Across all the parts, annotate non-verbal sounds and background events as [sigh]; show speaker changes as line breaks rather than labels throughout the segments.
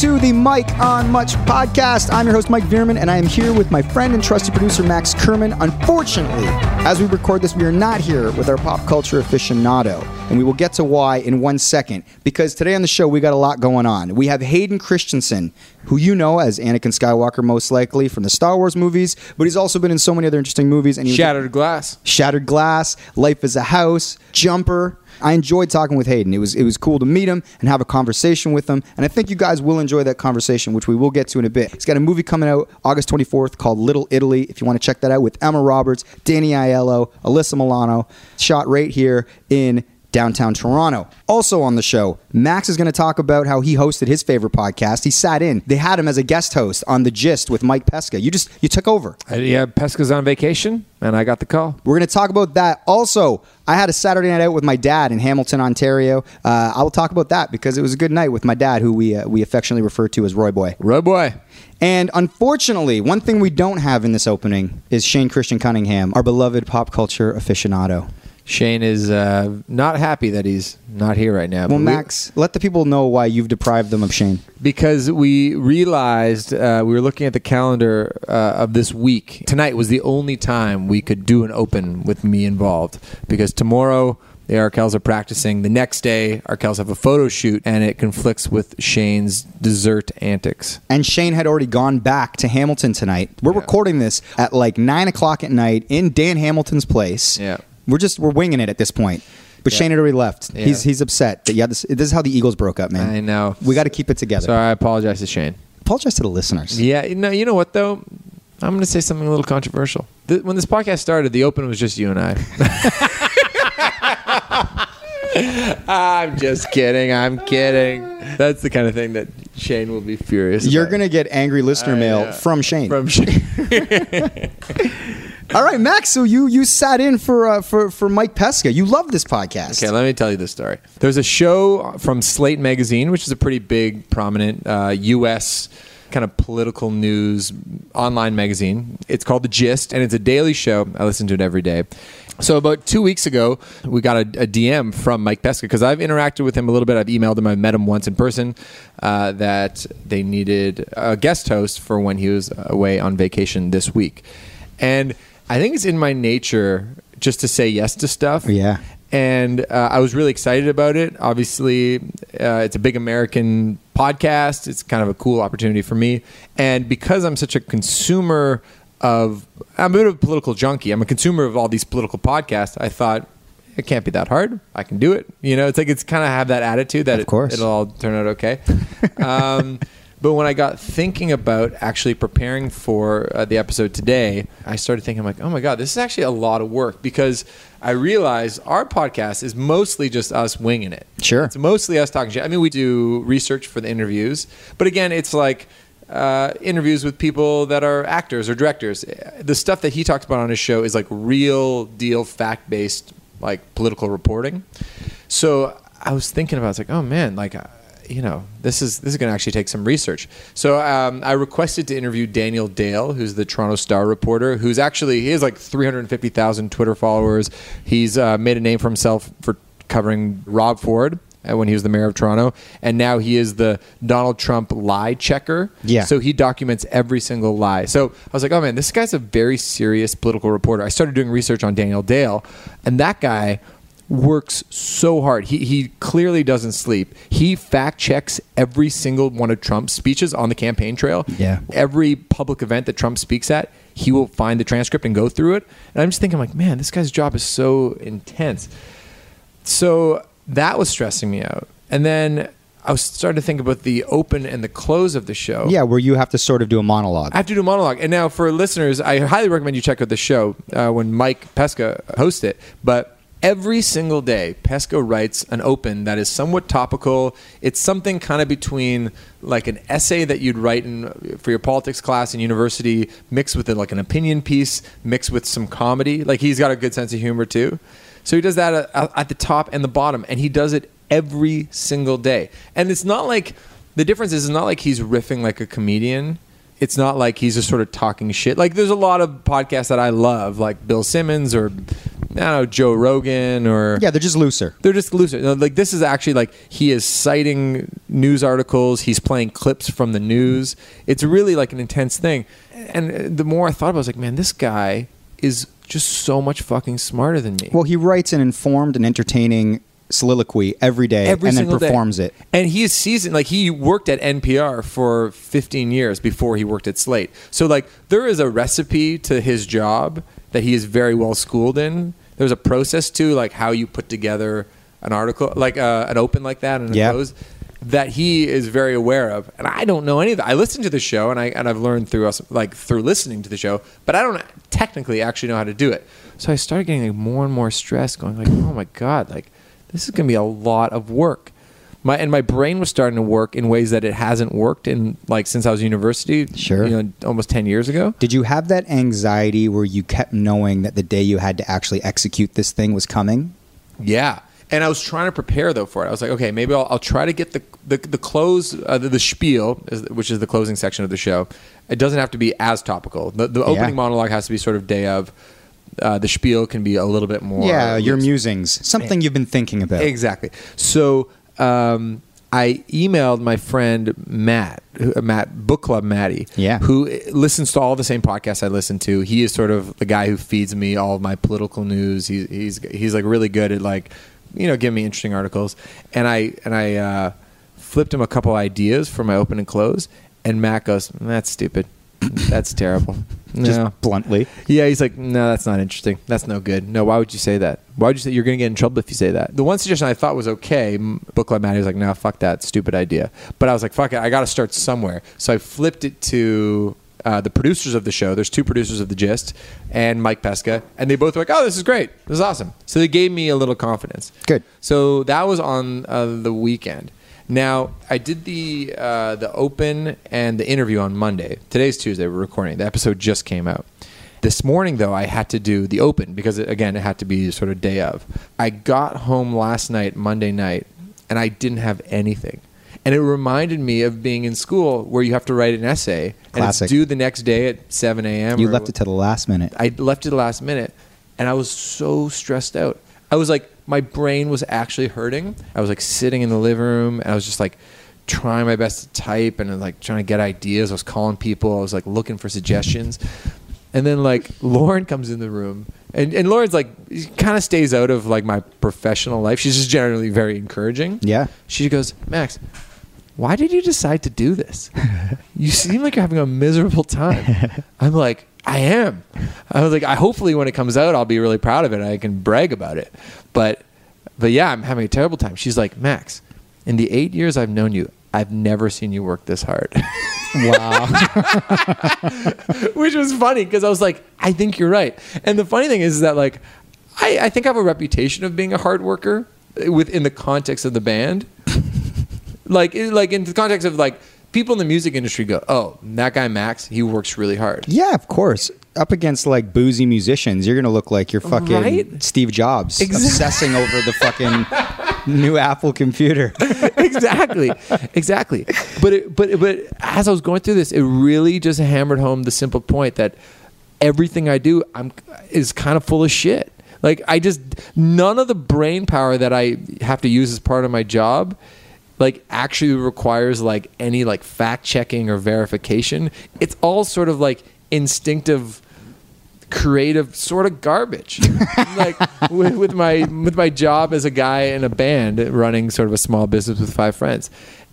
to the Mike on Much podcast. I'm your host, Mike Veerman, and I am here with my friend and trusted producer, Max Kerman. Unfortunately, as we record this, we are not here with our pop culture aficionado, and we will get to why in one second. Because today on the show, we got a lot going on. We have Hayden Christensen, who you know as Anakin Skywalker, most likely from the Star Wars movies, but he's also been in so many other interesting movies. And he was-
Shattered Glass.
Shattered Glass, Life as a House, Jumper. I enjoyed talking with Hayden. It was it was cool to meet him and have a conversation with him, and I think you guys will enjoy that conversation, which we will get to in a bit. He's got a movie coming out August 24th called Little Italy. If you want to check that out, with Emma Roberts, Danny Aiello, Alyssa Milano, shot right here in downtown Toronto. Also on the show, Max is going to talk about how he hosted his favorite podcast. He sat in. They had him as a guest host on The Gist with Mike Pesca. You just you took over.
Uh, yeah, Pesca's on vacation, and I got the call.
We're going to talk about that. Also, I had a Saturday night out with my dad in Hamilton, Ontario. Uh, I will talk about that because it was a good night with my dad, who we uh, we affectionately refer to as Roy Boy.
Roy boy.
And unfortunately, one thing we don't have in this opening is Shane Christian Cunningham, our beloved pop culture aficionado.
Shane is uh, not happy that he's not here right now.
Well,
but we-
Max, let the people know why you've deprived them of Shane.
because we realized uh, we were looking at the calendar uh, of this week. Tonight was the only time we could do an open with me involved because tomorrow the Arkells are practicing. The next day, Arkells have a photo shoot, and it conflicts with Shane's dessert antics.
And Shane had already gone back to Hamilton tonight. We're
Yeah.
recording this at like nine o'clock at night in Dan Hamilton's place.
Yeah.
We're just we're winging it at this point. But
Yeah.
Shane had already left.
Yeah.
He's he's upset that yeah. This, this is how the Eagles broke up, man.
I know.
We got to keep it together.
So I apologize to Shane.
Apologize to the listeners.
Yeah, no, you know what though? I'm going to say something a little controversial. Th- when this podcast started, the open was just you and I. [laughs] I'm just kidding. I'm kidding. That's the kind of thing that Shane will be furious.
You're
about.
gonna get angry listener
I,
mail
uh,
from Shane.
from Shane. [laughs]
All right, Max. So you you sat in for uh, for for Mike Pesca. You love this podcast.
Okay, let me tell you this story. There's a show from Slate Magazine, which is a pretty big, prominent uh, U.S. kind of political news online magazine. It's called The Gist, and it's a daily show. I listen to it every day. So about two weeks ago, we got a, a DM from Mike Pesca because I've interacted with him a little bit. I've emailed him. I met him once in person. Uh, that they needed a guest host for when he was away on vacation this week, and I think it's in my nature just to say yes to stuff
Yeah.
and uh, I was really excited about it. Obviously, uh, it's a big American podcast. It's kind of a cool opportunity for me, and because I'm such a consumer of, I'm a bit of a political junkie. I'm a consumer of all these political podcasts. I thought it can't be that hard. I can do it. You know, it's like it's kind of have that attitude that
Of course.
it, will all turn out okay. [laughs] um, but when I got thinking about actually preparing for uh, the episode today, I started thinking like, oh my god, this is actually a lot of work because I realized our podcast is mostly just us winging it.
Sure.
it's mostly us talking shit. I mean, we do research for the interviews, but again, it's like. Uh, interviews with people that are actors or directors. The stuff that he talks about on his show is like real deal, fact based, like political reporting. So I was thinking about, it's like, oh man, like, you know, this is this is going to actually take some research. So um, I requested to interview Daniel Dale, who's the Toronto Star reporter, who's actually he has like 350,000 Twitter followers. He's uh, made a name for himself for covering Rob Ford. uh, When he was the mayor of Toronto, and now he is the Donald Trump lie checker.
Yeah.
So he documents every single lie. So I was like, oh man, this guy's a very serious political reporter. I started doing research on Daniel Dale, and that guy works so hard. He, he clearly doesn't sleep. He fact checks every single one of Trump's speeches on the campaign trail.
Yeah.
Every public event that Trump speaks at, he will find the transcript and go through it. And I'm just thinking, like, man, this guy's job is so intense. So that was stressing me out. And then I was starting to think about the open and the close of the show.
Yeah, where you have to sort of do a monologue.
I have to do a monologue. And now for listeners, I highly recommend you check out the show uh, when Mike Pesca hosts it. But every single day, Pesca writes an open that is somewhat topical. It's something kind of between like an essay that you'd write in, for your politics class in university, mixed with like an opinion piece, mixed with some comedy. Like he's got a good sense of humor too. So he does that at, at the top and the bottom, and he does it every single day. And it's not like the difference is it's not like he's riffing like a comedian. It's not like he's just sort of talking shit. Like there's a lot of podcasts that I love, like Bill Simmons or I don't know Joe Rogan or
Yeah, they're just looser.
they're just looser. No, Like this is actually like he is citing news articles. He's playing clips from the news. It's really like an intense thing. And the more I thought about, it, I was like, man, this guy is just so much fucking smarter than me.
Well, he writes an informed and entertaining soliloquy every day
Every
and then
single day.
performs it.
And he is seasoned. Like he worked at NPR for 15 years before he worked at Slate. So like there is a recipe to his job that he is very well schooled in. There's a process to like how you put together an article, like uh, an open like that and close that he is very aware of. And I don't know any of that. I listen to the show and I and I've learned through us like through listening to the show, but I don't technically actually know how to do it. So I started getting like more and more stressed, going like, oh my god, like this is gonna be a lot of work. My and my brain was starting to work in ways that it hasn't worked in like since I was university.
Sure.
you know, almost ten years ago.
Did you have that anxiety where you kept knowing that the day you had to actually execute this thing was coming?
Yeah. And I was trying to prepare though for it. I was like, okay, maybe I'll, I'll try to get the the, the close, uh, the, the spiel, which is the closing section of the show. It doesn't have to be as topical. The, the opening
Yeah.
monologue has to be sort of day of. Uh, the spiel can be a little bit more.
yeah, your musings, something you've been thinking about.
Exactly. So um, I emailed my friend Matt, who, uh, Matt Book Club Matty,
Yeah.
who listens to all the same podcasts I listen to. He is sort of the guy who feeds me all of my political news. He, he's he's like really good at like you know giving me interesting articles. And I and I uh, flipped him a couple ideas for my open and close, and Matt goes, "That's stupid. That's terrible."
Just bluntly.
Yeah, he's like, no, that's not interesting. That's no good. No, why would you say that? Why would you say you're going to get in trouble if you say that? The one suggestion I thought was okay, Book Club Matty was like, no, fuck that, stupid idea. But I was like, fuck it, I got to start somewhere. So I flipped it to uh, the producers of the show. There's two producers of the Gist and Mike Pesca, and they both were like, oh, this is great, this is awesome. So they gave me a little confidence.
Good.
So that was on uh, the weekend. Now I did the uh, the open and the interview on Monday. Today's Tuesday. We're recording. The episode just came out. This morning, though, I had to do the open because, it, again, it had to be sort of day of. I got home last night, Monday night, and I didn't have anything. And it reminded me of being in school where you have to write an essay and
Classic.
it's due the next day at 7 a.m.
You
or-
left it to the last minute.
I left it to the last minute, and I was so stressed out. I was like, my brain was actually hurting. I was like sitting in the living room, and I was just like trying my best to type and like trying to get ideas. I was calling people. I was like looking for suggestions, and then like Lauren comes in the room, and and Lauren's like kind of stays out of like my professional life. She's just generally very encouraging.
Yeah.
She goes, Max, why did you decide to do this? you seem like you're having a miserable time. [laughs] I'm like, I am. I was like, I hopefully when it comes out, I'll be really proud of it. I can brag about it. But, but yeah, I'm having a terrible time. She's like, Max, in the eight years I've known you, I've never seen you work this hard. [laughs]
Wow. [laughs]
which was funny because I was like, I think you're right. And the funny thing is that like, I, I think I have a reputation of being a hard worker uh, within the context of the band. [laughs] like, like in the context of like people in the music industry go, oh, that guy Max, he works really hard.
yeah, of course. Up against like boozy musicians, you're gonna look like you're fucking
Right?
Steve Jobs,
Exactly.
obsessing over the fucking [laughs] new Apple computer. [laughs]
exactly, exactly. But it, but but as I was going through this, it really just hammered home the simple point that everything I do, I'm is kind of full of shit. Like I just none of the brain power that I have to use as part of my job like actually requires like any like fact checking or verification. It's all sort of like instinctive creative sort of garbage. [laughs] Like with, with my with my job as a guy in a band running sort of a small business with five friends.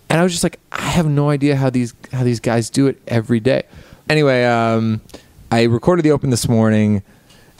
And i was just like i have no idea how these how these guys do it every day. Anyway um i recorded the open this morning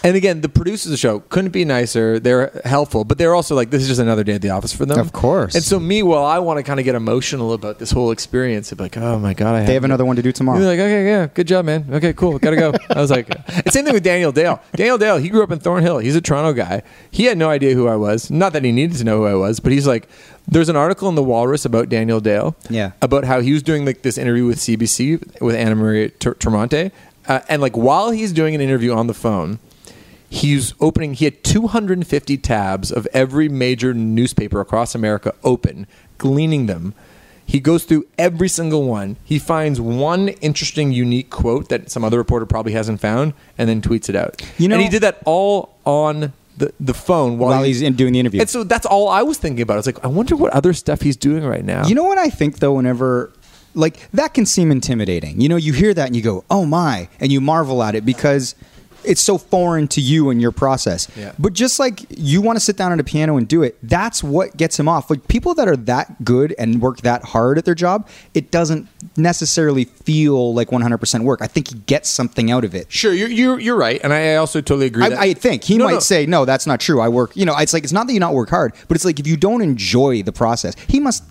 and again the producers of the show couldn't be nicer they're helpful but they're also like this is just another day at the office for them
Of course.
and so me well i want to kind of get emotional about this whole experience of like oh my god i
They have another one to do tomorrow.
you're like, okay, yeah, good job, man. Okay, cool, gotta go. I was like, [laughs] it's same thing with Daniel Dale. Daniel Dale, he grew up in Thornhill. He's a Toronto guy. He had no idea who I was. Not that he needed to know who I was, but he's like, there's an article in the Walrus about Daniel Dale.
Yeah.
About how he was doing like this interview with CBC with Anna Maria Tremonti, uh, and like while he's doing an interview on the phone. He's opening. He had 250 tabs of every major newspaper across America open, gleaning them. He goes through every single one. He finds one interesting, unique quote that some other reporter probably hasn't found, and then tweets it out.
You know-
and he did that all on the, the phone while,
While he's in doing the interview.
And so that's all I was thinking about. I was like, I wonder what other stuff he's doing right now.
You know what I think though, whenever like that can seem intimidating. You know, you hear that and you go, "Oh my," and you marvel at it because it's so foreign to you and your process.
Yeah.
But just like you want to sit down at a piano and do it, that's what gets him off. Like people that are that good and work that hard at their job, it doesn't necessarily feel like 100% work. I think he gets something out of it.
Sure, you're, you're you're right, and I also totally agree. that-
I, I think he
No,
might
no.
say, "No, that's not true. I work." You know, it's like it's not that you not work hard, but it's like if you don't enjoy the process, he must.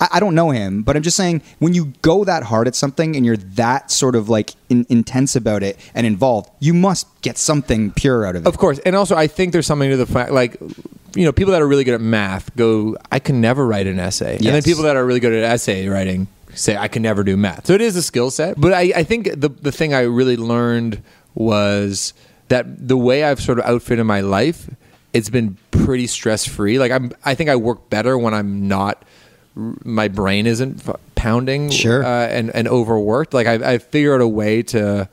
I, I don't know him, but I'm just saying when you go that hard at something and you're that sort of like in, intense about it and involved, you must get something pure out of it.
Of course, and also I think there's something to the fact, like you know, people that are really good at math go, I can never write an essay, and then people that are really good at essay writing say, I can never do math. So it is a skill set, but I, I think the the thing I really learned was that the way I've sort of outfitted my life, it's been pretty stress free. Like I'm, I think I work better when I'm not. My brain isn't f- pounding,
Sure.
uh, and and overworked. Like I, I figured out a way to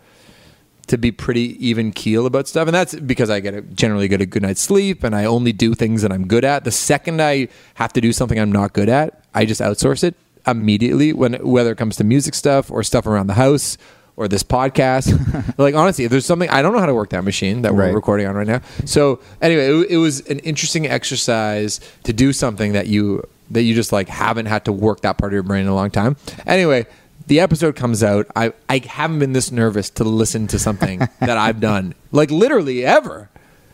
to be pretty even keel about stuff, and that's because I get a, generally get a good night's sleep, and I only do things that I'm good at. The second I have to do something I'm not good at, I just outsource it immediately. When whether it comes to music stuff or stuff around the house or this podcast, [laughs] like honestly, if there's something I don't know how to work that machine that we're
Right.
recording on right now. So anyway, it, it was an interesting exercise to do something that you that you just like haven't had to work that part of your brain in a long time. Anyway, the episode comes out. I I haven't been this nervous to listen to something [laughs] that I've done like literally ever.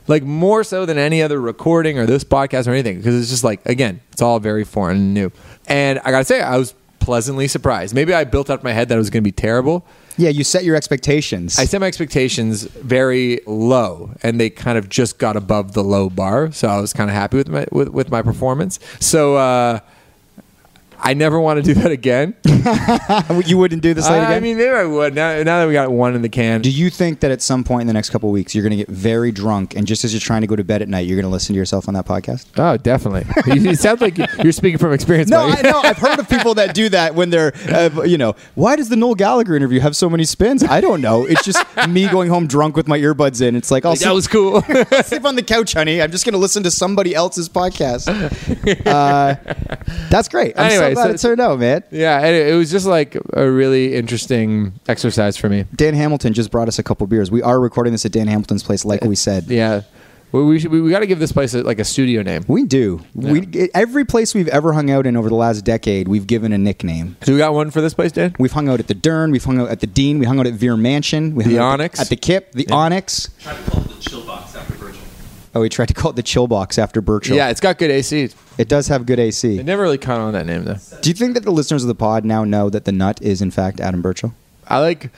Like more so than any other recording or this podcast or anything because it's just like again, it's all very foreign and new. And I got to say I was pleasantly surprised. Maybe I built up my head that it was going to be terrible.
yeah, you set your expectations.
I set my expectations very low, and they kind of just got above the low bar. So I was kind of happy with my with, with my performance. So uh, I never want to do that again. [laughs]
you wouldn't do this late
I,
again.
I mean, maybe I would. Now, now that we got one in the can,
do you think that at some point in the next couple of weeks you're going to get very drunk and just as you're trying to go to bed at night you're going to listen to yourself on that podcast?
oh, definitely. [laughs] you, it sounds like you're speaking from experience.
No,
buddy.
I know. I've heard of people that do that when they're, uh, you know, why does the Noel Gallagher interview have so many spins? I don't know. It's just me going home drunk with my earbuds in. It's like, I'll
Like, that was cool. [laughs]
sleep, sleep on the couch, honey. I'm just going to listen to somebody else's podcast. Uh, that's great. I'm
Anyway,
so glad
so-
it turned out, man.
yeah, and it, it was just like a really interesting exercise for me.
Dan Hamilton just brought us a couple beers. We are recording this at Dan Hamilton's place, like we said.
Yeah, we we, should, we, we got to give this place a, like a studio name.
We do. We every place we've ever hung out in over the last decade, we've given a nickname.
So we got one for this place, Dan.
We've hung out at the Dern. We've hung out at the Dean. We hung out at Veer Mansion. We
The
hung out
Onyx.
At the Kip. The
Yeah.
Onyx.
Tried to call it the chill box after Birchall.
Oh, we tried to call it the Chill Box after Birchall.
Yeah, it's got good AC.
It does have good AC.
They never really caught on that name though.
Do you think that the listeners of the pod now know that the nut is in fact Adam Birchall?
I like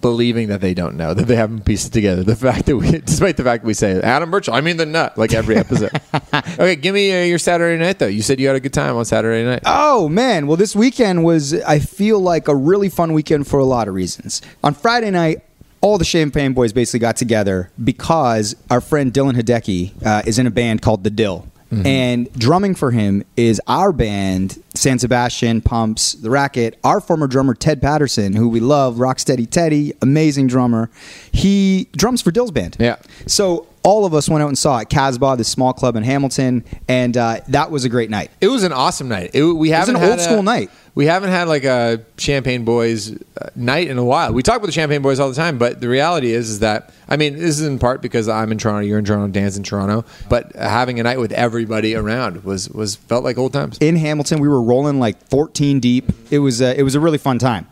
believing that they don't know that they haven't pieced it together. The fact that we, [laughs] despite the fact that we say Adam Birchall, I mean the nut, like every episode. [laughs] okay, give me uh, your Saturday night though. You said you had a good time on Saturday night.
Oh man, well this weekend was I feel like a really fun weekend for a lot of reasons. On Friday night, all the Champagne Boys basically got together because our friend Dylan Hideki uh, is in a band called The Dill. And drumming for him is our band, San Sebastian, Pumps, The Racket. Our former drummer, Ted Patterson, who we love, Rocksteady Teddy, amazing drummer. He drums for Dill's band.
Yeah.
So all of us went out and saw it, Casbah, this small club in Hamilton, and uh, that was a great night.
It was an awesome night. It, we
was
haven't
an
had
old
a-
school night.
We haven't had like a Champagne Boys uh, night in a while. We talk about the Champagne Boys all the time, but the reality is, is that I mean, this is in part because I'm in Toronto, you're in Toronto, Dan's in Toronto, but having a night with everybody around was was felt like old times.
in Hamilton. We were rolling like 14 deep. It was a, it was a really fun time.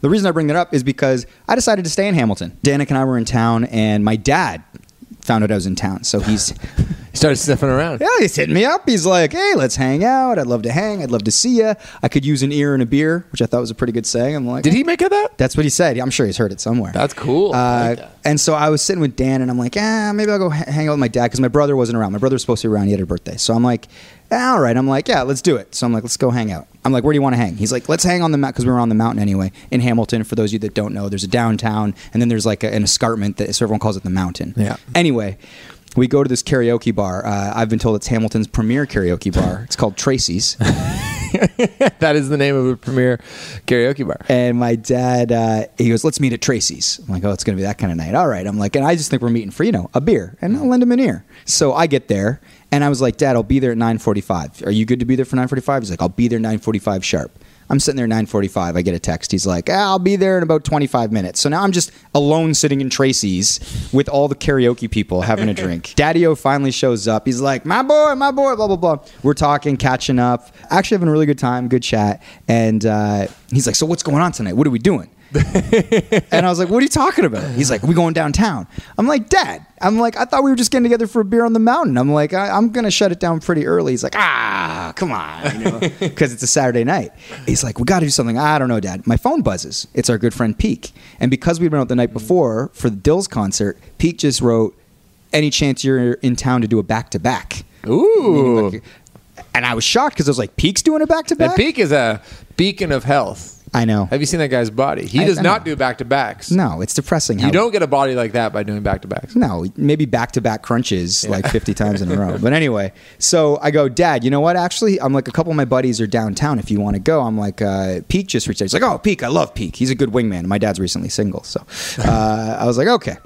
The reason I bring that up is because I decided to stay in Hamilton. Danik and I were in town, and my dad found out I was in town. So he's
He [laughs] started sniffing around.
yeah, he's hitting me up. He's like, "Hey, let's hang out. I'd love to hang. I'd love to see you. I could use an ear and a beer," which I thought was a pretty good saying. I'm like,
Did he make it that?
That's what he said. I'm sure he's heard it somewhere.
That's cool. I
Uh,
like that.
and so I was sitting with Dan, and I'm like, ah, maybe I'll go ha- hang out with my dad because my brother wasn't around. My brother was supposed to be around. He had a birthday. So I'm like, all right. I'm like, yeah, let's do it. So I'm like, let's go hang out. I'm like, where do you want to hang? He's like, let's hang on the mountain because we were on the mountain anyway in Hamilton. For those of you that don't know, there's a downtown, and then there's like a, an escarpment that so everyone calls it the mountain.
Yeah.
Anyway. We go to this karaoke bar. Uh, I've been told it's Hamilton's premier karaoke bar. It's called Tracy's. [laughs]
that is the name of a premier karaoke bar.
And my dad, uh, he goes, "Let's meet at Tracy's." I'm like, "Oh, it's gonna be that kind of night." All right. I'm like, and I just think we're meeting for you know a beer, and I'll lend him an ear. So I get there, and I was like, "Dad, I'll be there at 9:45. Are you good to be there for 9:45?" He's like, "I'll be there 9:45 sharp." I'm sitting there 9:45. I get a text. He's like, ah, "I'll be there in about 25 minutes." So now I'm just alone sitting in Tracy's with all the karaoke people having a [laughs] drink. Daddy-O finally shows up. He's like, "My boy, my boy," blah blah blah. We're talking, catching up, actually having a really good time, good chat. And uh, he's like, "So what's going on tonight? What are we doing?" [laughs] and I was like, "What are you talking about?" He's like, "We going downtown." I'm like, "Dad." I'm like, "I thought we were just getting together for a beer on the mountain." I'm like, I- "I'm gonna shut it down pretty early." He's like, "Ah, come on," you know, [laughs] because it's a Saturday night. He's like, "We got to do something." I don't know, Dad. My phone buzzes. It's our good friend Peak, and because we'd been out the night before for the Dills concert, Peak just wrote, "Any chance you're in town to do a back to back?"
Ooh.
And I was shocked because I was like, "Peak's doing a back to back?
Peak is a beacon of health.
I know.
Have you seen that guy's body? He
I-
does
I
not
know.
do back to backs.
No, it's depressing. How
You don't get a body like that by doing back to backs.
No, maybe back to back crunches like 50 times in a row. [laughs] But anyway, so I go, Dad, you know what? Actually, I'm like, a couple of my buddies are downtown if you want to go. I'm like, uh, Peak just reached out. He's like, Oh, Peak, I love Peak. He's a good wingman. My dad's recently single. So [laughs] uh, I was like, Okay.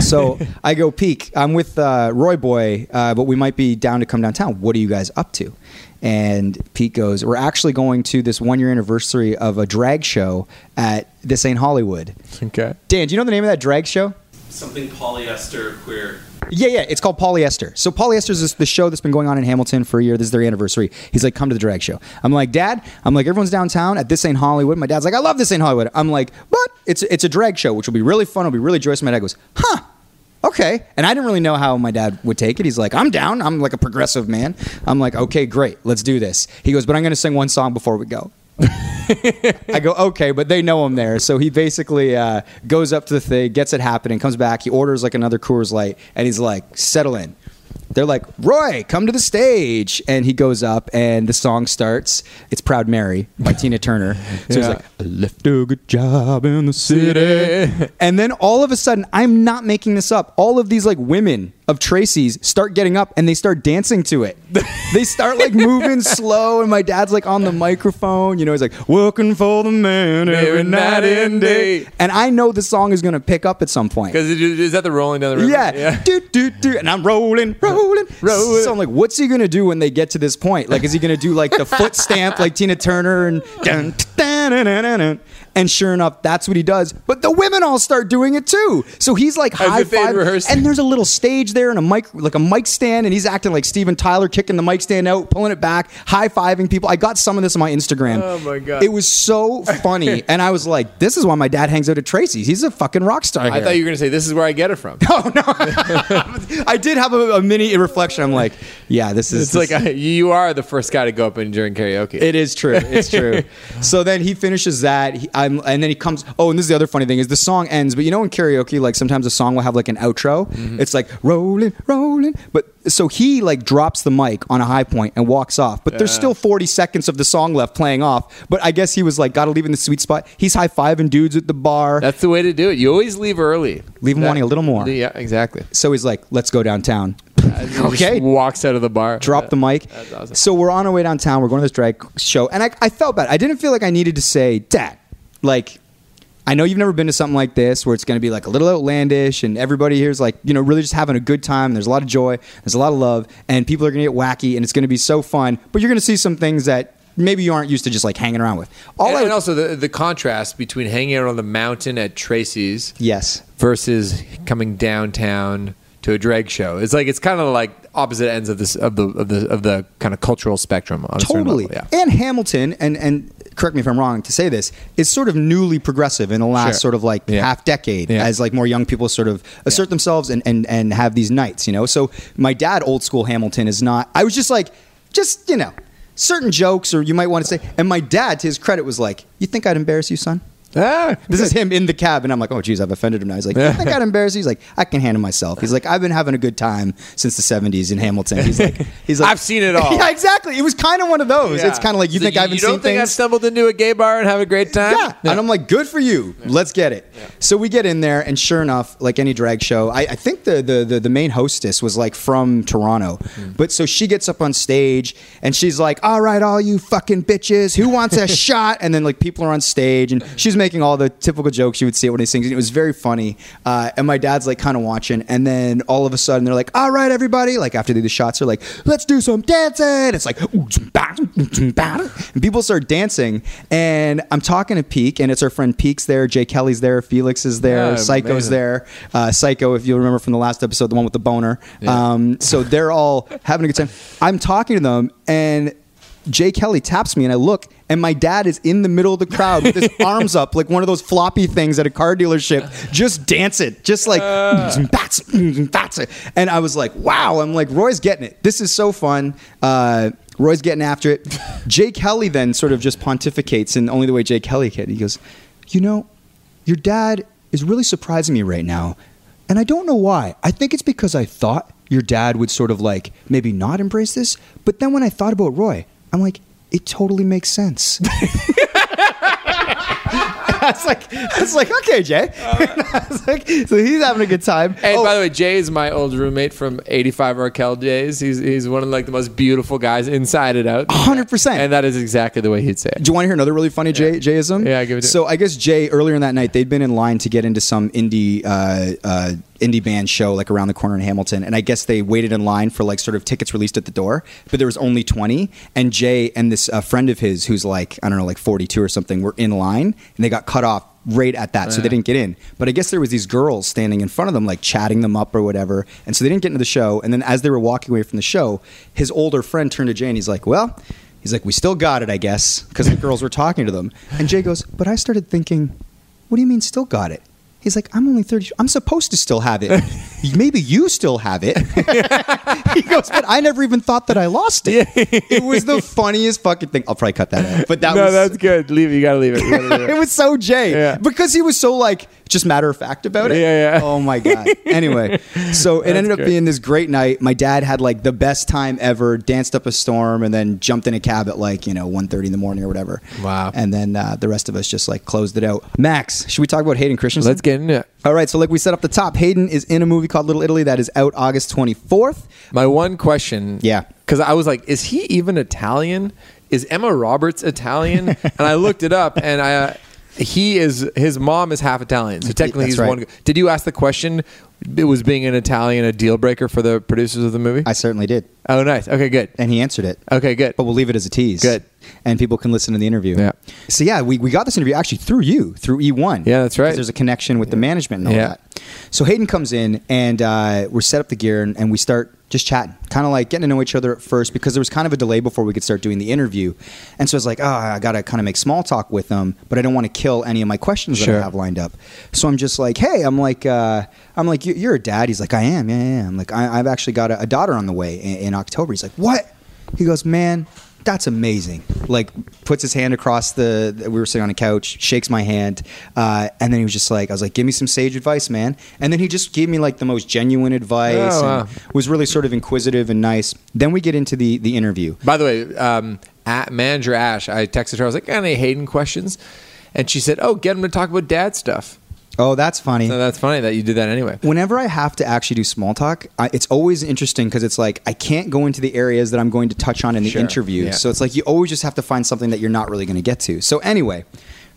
So I go, Peak, I'm with uh, Roy Boy, uh, but we might be down to come downtown. What are you guys up to? And Pete goes, We're actually going to this one year anniversary of a drag show at This Ain't Hollywood.
Okay.
Dan, do you know the name of that drag show?
Something polyester queer.
Yeah, yeah, it's called Polyester. So Polyester is the show that's been going on in Hamilton for a year. This is their anniversary. He's like, come to the drag show. I'm like, Dad. I'm like, everyone's downtown at This Ain't Hollywood. My dad's like, I love This Ain't Hollywood. I'm like, but it's it's a drag show, which will be really fun. It'll be really joyous. My dad goes, huh. Okay, and I didn't really know how my dad would take it. He's like, "I'm down. I'm like a progressive man." I'm like, "Okay, great. Let's do this." He goes, "But I'm going to sing one song before we go." [laughs] I go, okay, but they know him there. So he basically uh, goes up to the thing, gets it happening, comes back. He orders like another Coors Light, and he's like, settle in. They're like, Roy, come to the stage. And he goes up, and the song starts. It's Proud Mary by Tina Turner. [laughs] So he's like, I left a good job in the city. And then all of a sudden, I'm not making this up. All of these like women of Tracy's start getting up and they start dancing to it. [laughs] they start like moving slow, and my dad's like on the microphone. You know, he's like, "Working for the man every night and day." And I know the song is gonna pick up at some point.
Because is that the rolling down the river?
Yeah, do do do, and I'm rolling, rolling, [laughs]
Rolling.
So I'm like, what's he gonna do when they get to this point? Like, is he gonna do like the foot stamp like Tina Turner and dun, dun, dun. And sure enough, that's what he does. But the women all start doing it too. So he's like high five, and there's a little stage there and a mic, like a mic stand, and he's acting like Steven Tyler, kicking the mic stand out, pulling it back, high fiving people. I got some of this on my Instagram.
Oh, my God.
It was so funny, [laughs] and I was like, this is why my dad hangs out at Tracy's. He's a fucking rock star.
I
here.
thought you were going to say, this is where I get it from. [laughs]
Oh no! [laughs] I did have a, a mini reflection. I'm like, yeah, this is
It's like uh, you are the first guy to go up and during karaoke.
it is true. It's true. so then he finishes that, he, I'm, and then he comes. Oh, and this is the other funny thing is the song ends, but you know in karaoke, like sometimes a song will have like an outro.
Mm-hmm.
It's like rolling, rolling. But so he like drops the mic on a high point and walks off. But there's still 40 seconds of the song left playing off. But I guess he was like, got to leave in the sweet spot. He's high fiving dudes at the bar.
That's the way to do it. You always leave early.
Leave 'em
That-
wanting a little more.
Yeah, exactly.
so he's like, let's go downtown. [laughs]
Just
Okay.
walks out of the bar.
drop the mic.
Awesome.
So we're on our way downtown. We're going to this drag show, and I, I felt bad. I didn't feel like I needed to say, "Dad, like." I know you've never been to something like this where it's going to be like a little outlandish and everybody here's like, you know, really just having a good time. There's a lot of joy, there's a lot of love, and people are going to get wacky and it's going to be so fun. But you're going to see some things that maybe you aren't used to just like hanging around with. All
and,
I
and also the, the contrast between hanging out on the mountain at Tracy's
yes,
versus coming downtown to a drag show. It's like it's kind of like opposite ends of this of the of the of the kind of cultural spectrum. On
totally.
level, yeah.
And Hamilton, and and correct me if I'm wrong to say this, is sort of newly progressive in the last
Sure.
sort of like
Yeah.
half decade,
Yeah.
as like more young people sort of assert themselves and, and and have these nights. You know, so my dad, old school Hamilton, is not. I was just like, just you know, certain jokes, or you might want to say. And my dad, to his credit, was like, "You think I'd embarrass you, son?"
Ah,
This is him in the cab, and I'm like, oh, geez, I've offended him now. He's like, you I got embarrassed. He's like, I can handle myself. He's like, I've been having a good time since the 70s in Hamilton. He's like, he's like,
I've seen it all. [laughs]
yeah, exactly. It was kind of one of those. It's kind of like you
So
think I haven't
you don't
seen
think I've stumbled into a gay bar and have a great time?
Yeah. And I'm like, good for you. Let's get it. So we get in there, and sure enough, like any drag show, I, I think the, the, the, the main hostess was like from Toronto.
Hmm.
But so she gets up on stage, and she's like, all right, all you fucking bitches, who wants a [laughs] shot? And then like people are on stage, and she's making all the typical jokes you would see at one of these things. And it was very funny. Uh, and my dad's like kind of watching, and then all of a sudden they're like, all right, everybody, like after they do the shots, they're like, let's do some dancing. It's like, and people start dancing, and I'm talking to Peak, and it's our friend Peak's there, Jay Kelly's there, Felix is there,
Yeah,
Psycho's
amazing.
there, uh, Psycho, if you remember from the last episode, the one with the boner.
Yeah.
Um, so they're all having a good time. I'm talking to them, and Jay Kelly taps me, and I look, and my dad is in the middle of the crowd with his [laughs] arms up, like one of those floppy things at a car dealership, just dancing, just like, [laughs] bats, bats. and I was like, wow, I'm like, Roy's getting it. This is so fun. Uh, Roy's getting after it. [laughs] Jay Kelly then sort of just pontificates in only the way Jay Kelly can. He goes, you know, your dad is really surprising me right now. And I don't know why. I think it's because I thought your dad would sort of like maybe not embrace this. But then when I thought about Roy, I'm like, it totally makes sense. [laughs] I was like, I was like, okay, Jay. [laughs] I was like, so he's having a good time.
And
Oh,
by the way, Jay is my old roommate from 85 Raquel days. He's, he's one of like the most beautiful guys inside and out.
100%.
And that is exactly the way he'd say it.
Do you want to hear another really funny Jay, Jayism?
Yeah, I give it to-
So I guess Jay earlier in that night they'd been in line to get into some indie uh, uh, indie band show like around the corner in Hamilton, and I guess they waited in line for like sort of tickets released at the door, but there was only twenty. And Jay and this uh, friend of his who's like I don't know like forty two or something were in line, and they got cut off right at that, so they didn't get in. But I guess there was these girls standing in front of them, like chatting them up or whatever, and so they didn't get into the show. And then as they were walking away from the show, his older friend turned to Jay and he's like, "Well." He's like, we still got it, I guess, because the girls were talking to them. And Jay goes, but I started thinking, what do you mean still got it? He's like, I'm only 30. I'm supposed to still have it. [laughs] Maybe you still have it. [laughs] he goes, but I never even thought that I lost it. [laughs] It was the funniest fucking thing. I'll probably cut that out. But that
no,
was
that's good. Leave it. You gotta leave it. Gotta leave
it [laughs]
it.
was so Jay
Yeah.
because he was so like just matter of fact about it.
Yeah, yeah.
Oh my god. Anyway, so it ended up being this great night. My dad had like the best time ever. Danced up a storm and then jumped in a cab at like you know 1.30 in the morning or whatever.
Wow.
And then uh, the rest of us just like closed it out. Max, should we talk about Hayden Christensen?
Let's get into it.
All right. So like we set up the top, Hayden is in a movie called Little Italy that is out August 24th.
My one question.
Yeah.
Because I was like, is he even Italian? Is Emma Roberts Italian? and I looked it up, and I. Uh, he is his mom is half Italian, so [laughs] technically
That's
he's
right.
one. Did you ask the question? It was being an Italian a deal breaker for the producers of the movie?
I certainly did,
oh, nice. Okay, good.
and he answered it.
Okay, good.
but we'll leave it as a tease.
Good.
And people can listen to the interview.
Yeah.
So yeah, we, we got this interview actually through you, through E1.
Yeah, that's right.
There's a connection with the management and all
Yeah.
that. So Hayden comes in and uh, we're set up the gear and, and we start just chatting, kind of like getting to know each other at first because there was kind of a delay before we could start doing the interview. And so I was like, oh, I got to kind of make small talk with them, but I don't want to kill any of my questions that I have lined up. So I'm just like, hey, I'm like, uh, I'm like, "You- you're a dad. He's like, I am. Yeah, yeah. yeah." I'm like, I, I've actually got a, a daughter on the way in, in October. He's like, what? He goes, man, that's amazing. Like, puts his hand across the. We were sitting on a couch, shakes my hand, uh, and then he was just like, I was like, give me some sage advice, man. And then he just gave me like the most genuine advice
Oh, wow.
was really sort of inquisitive and nice. Then we get into the the interview.
By the way, um, at manager Ash, I texted her. I was like, "Got any Hayden questions?" And she said, "Oh, get him to talk about dad stuff."
Oh, that's funny.
So that's funny that you did that anyway.
Whenever I have to actually do small talk, I, it's always interesting because it's like I can't go into the areas that I'm going to touch on in the
Sure,
interview.
yeah.
So it's like you always just have to find something that you're not really going to get to. So anyway,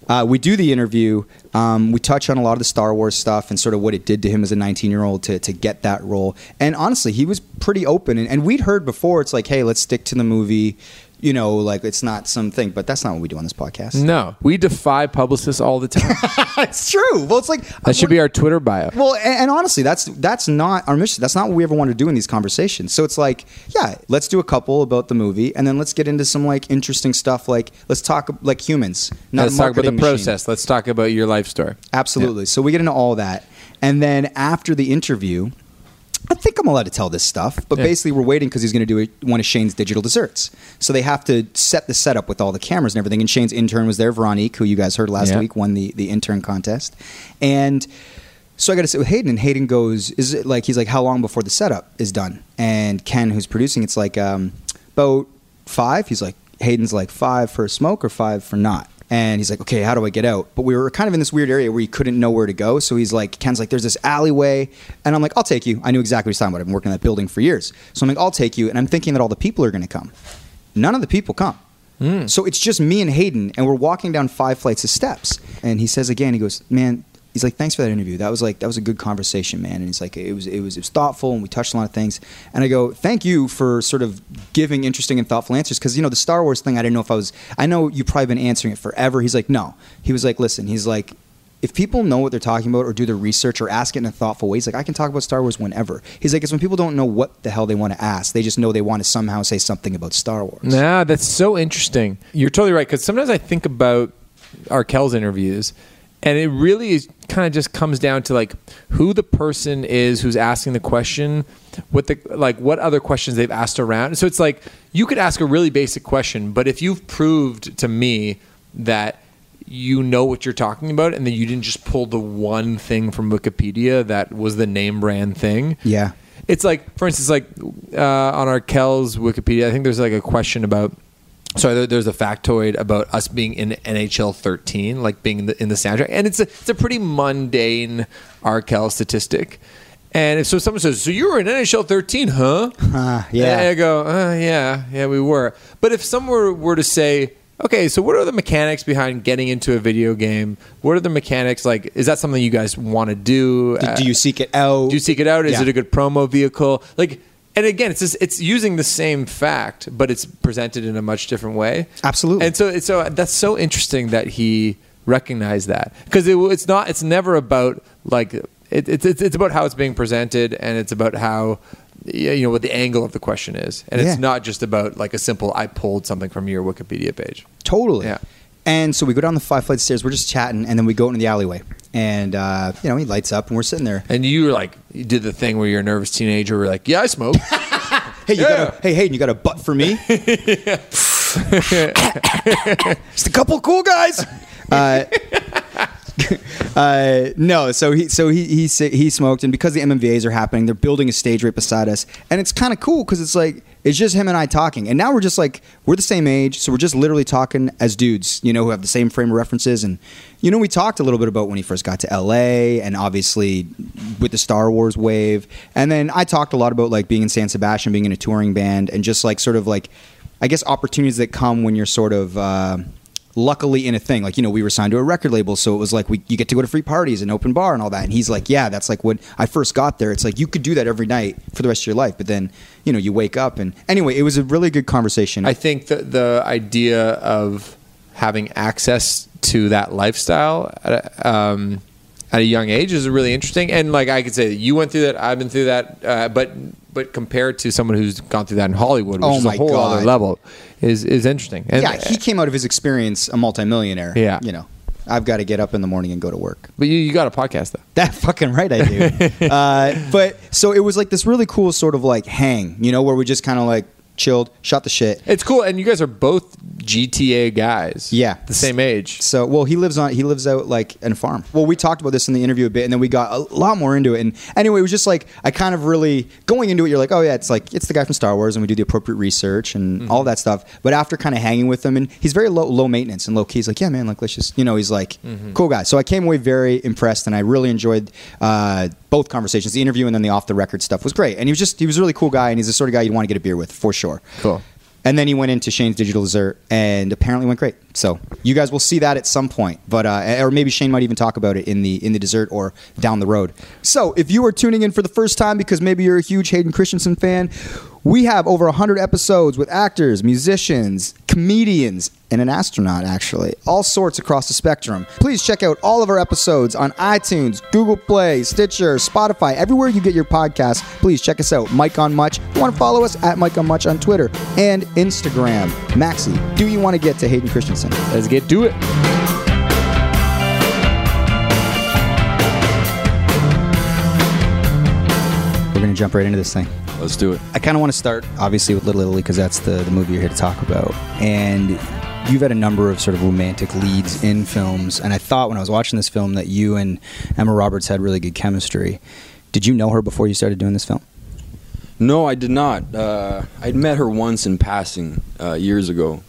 uh, we do the interview. Um, we touch on a lot of the Star Wars stuff and sort of what it did to him as a 19 year old to, to get that role. And honestly, he was pretty open. And, and we'd heard before, it's like, hey, let's stick to the movie. You know, like it's not something, but that's not what we do on this podcast.
No, we defy publicists all the time. [laughs]
it's true. Well, it's like
that should be our Twitter bio.
Well, and, and honestly, that's that's not our mission. That's not what we ever want to do in these conversations. So it's like, yeah, let's do a couple about the movie, and then let's get into some like interesting stuff. Like let's talk like humans, not
Let's
a
talk about the
machine.
process. Let's talk about your life story.
Absolutely. So we get into all that, and then after the interview. I think I'm allowed to tell this stuff, but
Yeah.
basically we're waiting because he's going to do a, one of Shane's digital desserts. So they have to set the setup with all the cameras and everything. And Shane's intern was there, Veronique, who you guys heard last
Yeah.
week, won the the intern contest, and. So I got to sit with Hayden, and Hayden goes, "Is it like he's like how long before the setup is done?" And Ken, who's producing, it's like um, about five. He's like, Hayden's like five for a smoke or five for not. And he's like, okay, how do I get out? But we were kind of in this weird area where he couldn't know where to go. So he's like, Ken's like, there's this alleyway. And I'm like, I'll take you. I knew exactly what he's talking about. I've been working in that building for years. So I'm like, I'll take you. And I'm thinking that all the people are going to come. None of the people come. Hmm. So it's just me and Hayden, and we're walking down five flights of steps. And he says again, he goes, "Man, he's like, thanks for that interview. That was like that was a good conversation, man." And he's like, "It was it was it was thoughtful, and we touched a lot of things." And I go, "Thank you for sort of giving interesting and thoughtful answers because you know the Star Wars thing. I didn't know if I was. I know you've probably been answering it forever." He's like, "No." He was like, "Listen." He's like. If people know what they're talking about or do their research or ask it in a thoughtful way, he's like, I can talk about Star Wars whenever. He's like, it's when people don't know what the hell they want to ask. They just know they want to somehow say something about Star Wars.
Nah, that's so interesting. You're totally right because sometimes I think about Arkells interviews, and it really kind of just comes down to like who the person is who's asking the question, what the like what other questions they've asked around. So it's like you could ask a really basic question, but if you've proved to me that you know what you're talking about and then you didn't just pull the one thing from Wikipedia that was the name brand thing.
Yeah.
It's like, for instance, like uh, on Arkells' Wikipedia, I think there's like a question about. There, there's a factoid about us being in NHL 13, like being in the, in the soundtrack, and it's a it's a pretty mundane Arkel statistic. And if so, someone says, "So you were in NHL 13, huh?" [laughs]
Uh, yeah.
And I go, uh, "Yeah, yeah, we were." But if someone were, were to say, "Okay, so what are the mechanics behind getting into a video game? What are the mechanics like? Is that something you guys want to do?
Do, do you seek it out?
Do you seek it out? Is
Yeah.
it a good promo vehicle? Like, and again, it's just, it's using the same fact, but it's presented in a much different way.
Absolutely.
And so, it's so that's so interesting that he recognized that because it, it's not, it's never about like it, it's it's it's about how it's being presented, and it's about how. You know what the angle of the question is, and
Yeah.
it's not just about like a simple "I pulled something from your Wikipedia page."
Totally.
Yeah.
And so we go down the five flights of stairs. We're just chatting, and then we go into the alleyway. And uh, you know, he lights up, and we're sitting there.
And you were like, you did the thing where you're a nervous teenager. Where like, yeah, I smoke. [laughs]
Hey, you
Yeah.
got a hey Hayden, you got a butt for me? [laughs] [laughs] just a couple cool guys. Uh, [laughs] uh, no, so he so he he he smoked, and because the MMVA's are happening, they're building a stage right beside us, and it's kind of cool because it's like it's just him and I talking, and now we're just like we're the same age, so we're just literally talking as dudes, you know, who have the same frame of references, and you know, we talked a little bit about when he first got to LA, and obviously with the Star Wars wave, and then I talked a lot about like being in San Sebastian, being in a touring band, and just like sort of like I guess opportunities that come when you're sort of. Uh, luckily in a thing. Like you know we were signed to a record label so it was like we you get to go to free parties and open bar and all that. And he's like yeah that's like when i first got there. It's like you could do that every night for the rest of your life but then you know you wake up and anyway it was a really good conversation.
I think the the idea of having access to that lifestyle um, at a young age is really interesting. And like I could say, that you went through that, I've been through that, uh, but but compared to someone who's gone through that in Hollywood, which
Oh
is a whole other level, is is interesting. And,
yeah he came out of his experience a multimillionaire
Yeah.
you know i've got to get up in the morning and go to work
but you, you got a podcast though.
That fucking right, I do. [laughs] uh, but so it was like this really cool sort of like hang, you know, where we just kind of like chilled, shot the shit.
It's cool, and you guys are both GTA guys.
Yeah.
the same age.
So, well, he lives on he lives out like in a farm. Well, we talked about this in the interview a bit, and then we got a lot more into it. And anyway, it was just like I kind of really going into it. You're like, oh yeah, it's like it's the guy from Star Wars, and we do the appropriate research and all that stuff. But after kind of hanging with him, and he's very low low maintenance and low key. He's like, yeah, man, like let's just you know, he's like cool guy. So I came away very impressed, and I really enjoyed uh, both conversations, the interview and then the off the record stuff was great. And he was just he was a really cool guy, and he's the sort of guy you'd want to get a beer with for sure.
Cool.
And then he went into Shane's Digital Dessert and apparently went great. So you guys will see that at some point, but uh, or maybe Shane might even talk about it in the in the dessert or down the road. So if you are tuning in for the first time because maybe you're a huge Hayden Christensen fan, we have over 100 episodes with actors, musicians, comedians, and an astronaut actually, all sorts across the spectrum. Please check out all of our episodes on iTunes, Google Play, Stitcher, Spotify, everywhere you get your podcasts. Please check us out. Mike on Much. If you want to follow us at Mike on Much on Twitter and Instagram. Maxi, do you want to get to Hayden Christensen?
Let's get to it.
We're going gonna jump right into this thing.
Let's do it.
I kind of want to start, obviously, with Little Italy because that's the, the movie you're here to talk about. And you've had a number of sort of romantic leads in films. And I thought when I was watching this film that you and Emma Roberts had really good chemistry. Did you know her before you started doing this film?
No, I did not. Uh, I'd met her once in passing uh, years ago,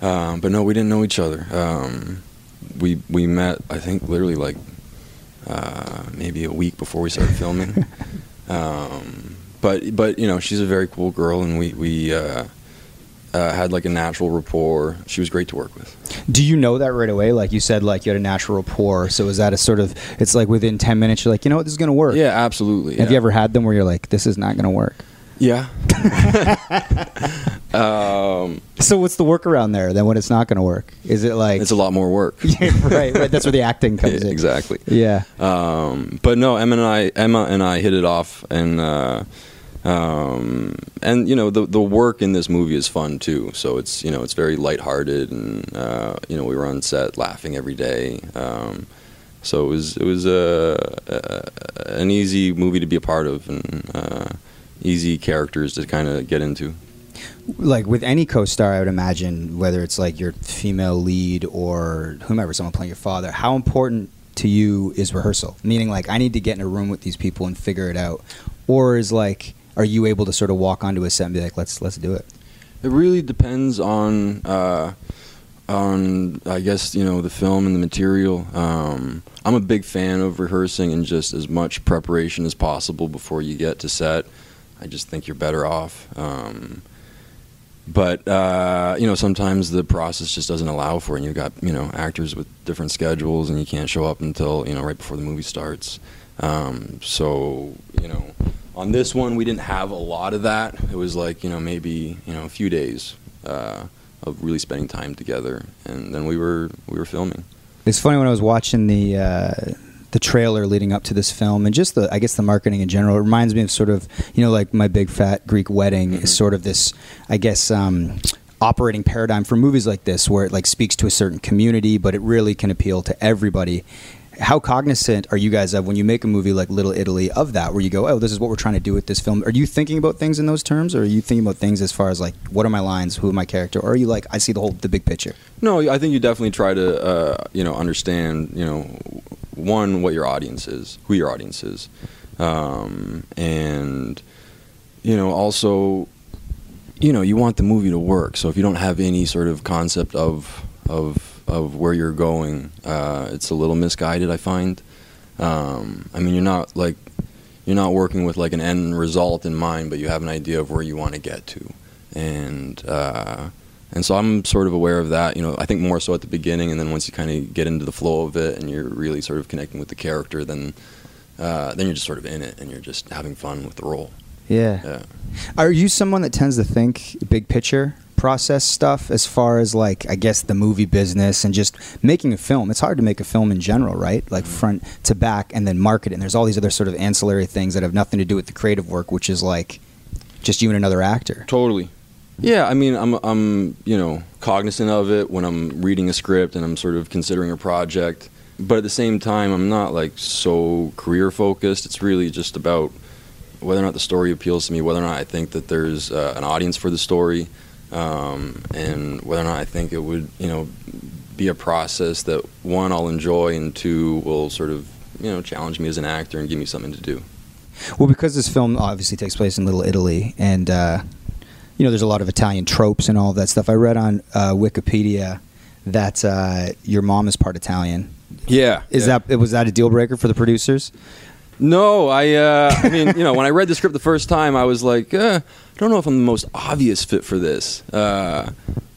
um, but no, we didn't know each other. Um, we we met, I think, literally like uh, maybe a week before we started filming. [laughs] um, but but you know, she's a very cool girl, and we we uh, uh, had like a natural rapport. She was great to work with.
Do you know that right away? Like you said, like you had a natural rapport. So is that a sort of? It's like within ten minutes, you're like, you know what, this is gonna work.
Yeah, absolutely.
Have
yeah.
you ever had them where you're like, this is not gonna work?
Yeah. [laughs] um,
So what's the workaround there? Then when it's not gonna work, is it like?
it's a lot more work. [laughs]
Yeah, right, right. That's where the acting comes [laughs] in.
exactly.
Yeah.
Um, but no, Emma and I, Emma and I hit it off, and uh, um, and you know the the work in this movie is fun too. So it's you know it's very lighthearted, and uh, you know we were on set laughing every day. Um, so it was it was a, a an easy movie to be a part of, and uh, easy characters to kind of get into.
like with any co-star, I would imagine whether it's like your female lead or whomever, someone playing your father, how important to you is rehearsal? Meaning, like, I need to get in a room with these people and figure it out, or is like, are you able to sort of walk onto a set and be like, let's let's do it?
It really depends on uh, on I guess you know the film and the material. Um, I'm a big fan of rehearsing and just as much preparation as possible before you get to set. I just think you're better off. Um, but uh, you know sometimes the process just doesn't allow for it. And you've got you know actors with different schedules and you can't show up until you know right before the movie starts. Um, so you know on this one we didn't have a lot of that. It was like you know maybe you know a few days uh, of really spending time together, and then we were we were filming.
It's funny when I was watching the uh, the trailer leading up to this film, and just the I guess the marketing in general. It reminds me of sort of you know like my big fat Greek wedding
Mhm.
is sort of this I guess. Um, operating paradigm for movies like this where it like speaks to a certain community but it really can appeal to everybody how cognizant are you guys of when you make a movie like little italy of that where you go oh this is what we're trying to do with this film are you thinking about things in those terms or are you thinking about things as far as like what are my lines who are my character or are you like i see the whole the big picture
No, I think you definitely try to uh, you know understand you know one what your audience is, who your audience is, um, and you know also you know you want the movie to work. So if you don't have any sort of concept of of of where you're going, uh, it's a little misguided. I find. Um, I mean, you're not like you're not working with like an end result in mind, but you have an idea of where you want to get to, and uh, and so I'm sort of aware of that. You know, I think more so at the beginning, and then once you kind of get into the flow of it, and you're really sort of connecting with the character, then uh, then you're just sort of in it, and you're just having fun with the role.
yeah
Yeah.
Are you someone that tends to think big picture process stuff as far as like I guess the movie business and just making a film? It's hard to make a film in general, right? Like front to back and then market it. And there's all these other sort of ancillary things that have nothing to do with the creative work, which is like just you and another actor.
Totally. Yeah, I mean, I'm I'm you know cognizant of it when I'm reading a script and I'm sort of considering a project, but at the same time, I'm not like so career focused. It's really just about whether or not the story appeals to me, whether or not I think that there's uh, an audience for the story, um, and whether or not I think it would you know be a process that one I'll enjoy and two will sort of you know challenge me as an actor and give me something to do.
Well, because this film obviously takes place in Little Italy, and uh, you know, there's a lot of Italian tropes and all of that stuff. I read on uh, Wikipedia that uh, your mom is part Italian.
Yeah,
Is
yeah.
that was that a deal breaker for the producers?
No, I. Uh, I mean, you know, when I read the script the first time, I was like, uh, I don't know if I'm the most obvious fit for this. Uh,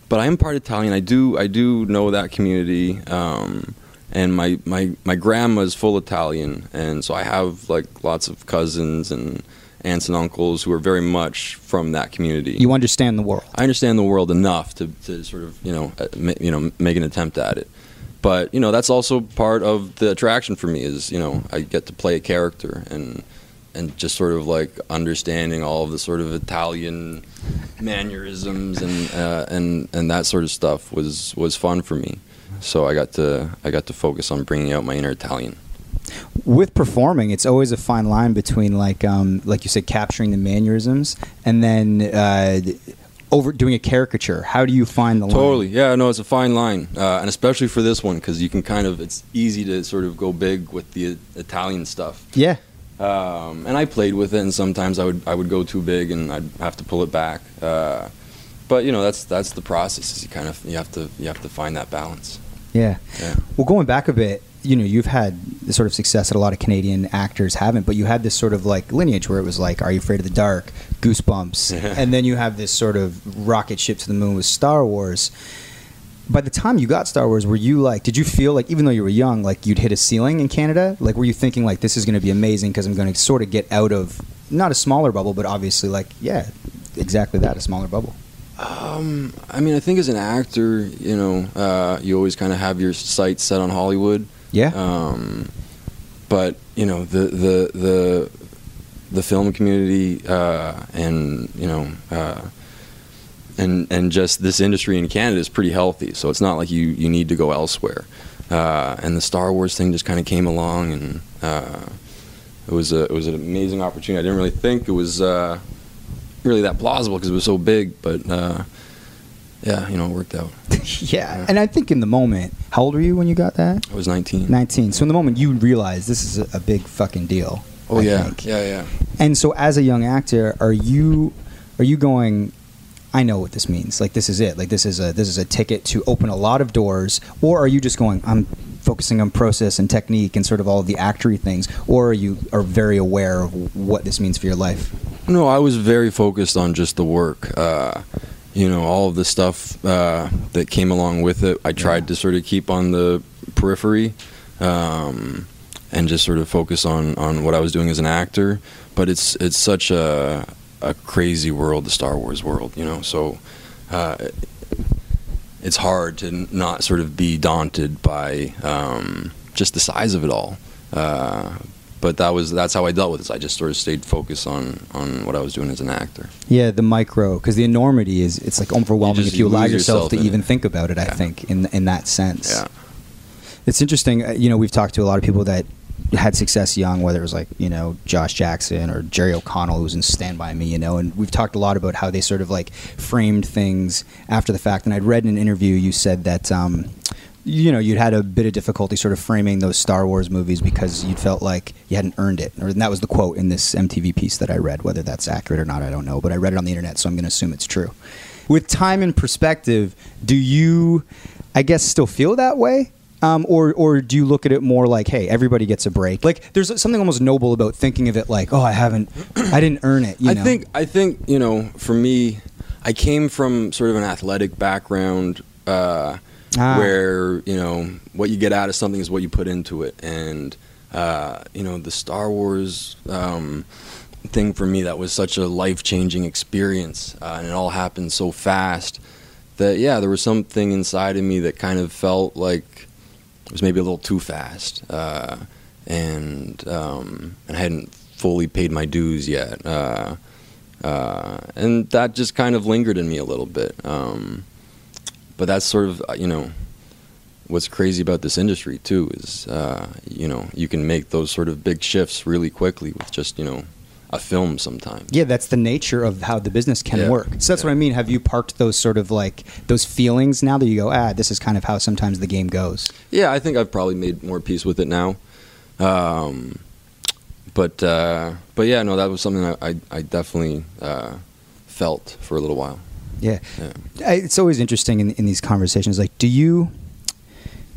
but I am part Italian. I do. I do know that community. Um, and my, my my grandma's full Italian, and so I have like lots of cousins and aunts and uncles who are very much from that community.
You understand the world.
I understand the world enough to, to sort of you know uh, you know make an attempt at it. But you know that's also part of the attraction for me is you know I get to play a character and and just sort of like understanding all of the sort of Italian mannerisms and uh, and and that sort of stuff was was fun for me. So I got to I got to focus on bringing out my inner Italian.
with performing, it's always a fine line between like um, like you said, capturing the mannerisms and then uh, over doing a caricature. How do you find the line?
Totally, yeah. No, it's a fine line, uh, and especially for this one because you can kind of it's easy to sort of go big with the Italian stuff.
Yeah.
Um, and I played with it, and sometimes I would I would go too big, and I'd have to pull it back. Uh, but you know that's that's the process. Is you kind of you have to you have to find that balance.
Yeah.
Yeah.
Well, going back a bit, you know, you've had the sort of success that a lot of Canadian actors haven't, but you had this sort of like lineage where it was like, Are You Afraid of the Dark, Goosebumps,
Yeah. [laughs]
and then you have this sort of rocket ship to the moon with Star Wars. By the time you got Star Wars, were you like, did you feel like, even though you were young, like you'd hit a ceiling in Canada? Like, were you thinking like, this is going to be amazing because I'm going to sort of get out of not a smaller bubble, but obviously like, yeah, exactly that, a smaller bubble.
Um, I mean, I think as an actor, you know, uh, you always kind of have your sights set on Hollywood.
Yeah.
Um, but you know, the the the the film community uh, and you know. Uh, and, and just this industry in Canada is pretty healthy, so it's not like you, you need to go elsewhere. Uh, and the Star Wars thing just kind of came along, and uh, it was a, it was an amazing opportunity. I didn't really think it was uh, really that plausible because it was so big, but uh, yeah, you know, it worked out. [laughs]
yeah. And I think in the moment, how old were you when you got that?
I was 19.
19. So in the moment you realize this is a, a big fucking deal.
Oh
I
yeah,
think.
yeah, yeah.
And so as a young actor, are you are you going I know what this means. Like this is it. Like this is a this is a ticket to open a lot of doors or are you just going I'm focusing on process and technique and sort of all of the actory things or are you are very aware of what this means for your life?
No, I was very focused on just the work. Uh, you know, all of the stuff uh, that came along with it. I tried
Yeah.
to sort of keep on the periphery um, and just sort of focus on, on what I was doing as an actor. But it's it's such a a crazy world, the Star Wars world. You know, so. Uh, it's hard to not sort of be daunted by um, just the size of it all. Uh, but that was that's how I dealt with it. I just sort of stayed focused on on what I was doing as an actor.
Yeah, the micro, because the enormity is it's like overwhelming
just-
if you
you
allow yourself,
yourself
to even
it.
think about it. I think in in that sense.
Yeah.
It's interesting. uh, You know, we've talked to a lot of people that had success young, whether it was like you know Josh Jackson or Jerry O'Connell, who was in Stand by Me. You know, and we've talked a lot about how they sort of like framed things after the fact. And I'd read in an interview you said that. Um, you know, you'd had a bit of difficulty sort of framing those Star Wars movies because you felt like you hadn't earned it. Or and that was the quote in this MTV piece that I read. Whether that's accurate or not, I don't know. But I read it on the internet, so I'm going to assume it's true. With time and perspective, do you, I guess, still feel that way? Um, or, or do you look at it more like, hey, everybody gets a break? Like, there's something almost noble about thinking of it like, oh, I haven't, I didn't earn it. You
I
know?
think I think you know for me, I came from sort of an athletic background. Uh,
Ah.
Where you know what you get out of something is what you put into it, and uh, you know the Star Wars um, thing for me that was such a life changing experience, uh, and it all happened so fast that yeah, there was something inside of me that kind of felt like it was maybe a little too fast, uh, and um, and I hadn't fully paid my dues yet, uh, uh, and that just kind of lingered in me a little bit. Um, but that's sort of you know what's crazy about this industry too is uh, you know you can make those sort of big shifts really quickly with just you know a film sometimes.
Yeah, that's the nature of how the business can
Yeah.
work. So that's
Yeah.
what I mean. Have you parked those sort of like those feelings now that you go, ah, this is kind of how sometimes the game goes?
Yeah, I think I've probably made more peace with it now. Um, but uh, but yeah, no, that was something I I, I definitely uh, felt for a little while.
Yeah.
Yeah.
I, it's always interesting in, in these conversations. Like, do you?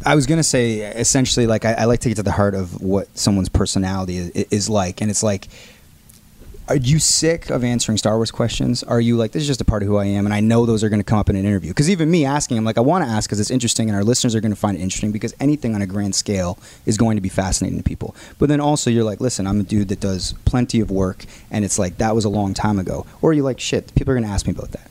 I was gonna say essentially, like, I, I like to get to the heart of what someone's personality is, is like, and it's like, are you sick of answering Star Wars questions? Are you like, this is just a part of who I am, and I know those are going to come up in an interview? Because even me asking, I'm like, I want to ask because it's interesting, and our listeners are going to find it interesting because anything on a grand scale is going to be fascinating to people. But then also, you're like, listen, I'm a dude that does plenty of work, and it's like that was a long time ago. Or you're like, shit, people are going to ask me about that.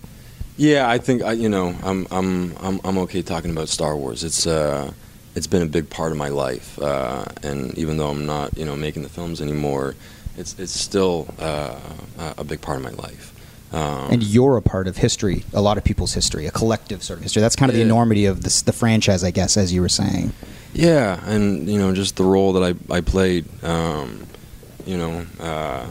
Yeah, I think I, you know I'm I'm I'm I'm okay talking about Star Wars. It's uh it's been a big part of my life, uh, and even though I'm not you know making the films anymore, it's it's still uh, a big part of my life. Um,
and you're a part of history, a lot of people's history, a collective sort of history. That's kind of the
Yeah.
enormity of this, the franchise, I guess, as you were saying.
Yeah, and you know, just the role that I I played. Um, you know, uh,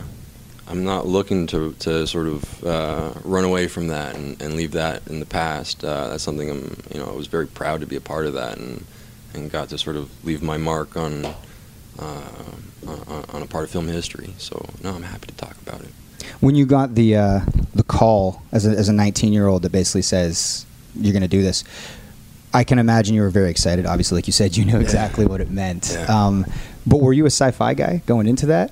I'm not looking to to sort of uh, run away from that and, and leave that in the past. Uh, that's something I'm. You know, I was very proud to be a part of that and and got to sort of leave my mark on uh, on, on a part of film history. So no, I'm happy to talk about it.
When you got the uh, the call as a, as a 19 year old that basically says you're going to do this, I can imagine you were very excited. Obviously, like you said, you know exactly what it meant.
Yeah.
Um, but were you a sci-fi guy going into that?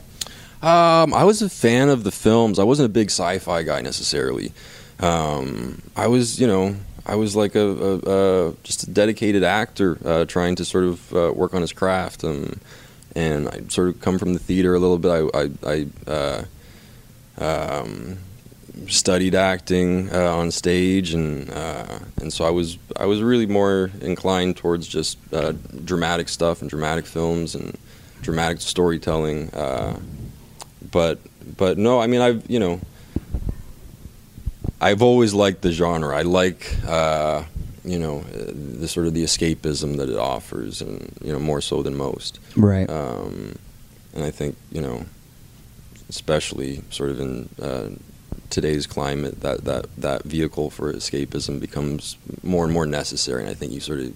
Um, I was a fan of the films. I wasn't a big sci-fi guy necessarily. Um, I was, you know, I was like a, a, a just a dedicated actor uh, trying to sort of uh, work on his craft. Um, and I sort of come from the theater a little bit. I, I, I uh, um, studied acting uh, on stage, and uh, and so I was I was really more inclined towards just uh, dramatic stuff and dramatic films and dramatic storytelling. Uh, but but no, I mean I've you know I've always liked the genre. I like uh, you know uh, the sort of the escapism that it offers, and you know more so than most.
Right.
Um, and I think you know, especially sort of in uh, today's climate, that, that that vehicle for escapism becomes more and more necessary. And I think you sort of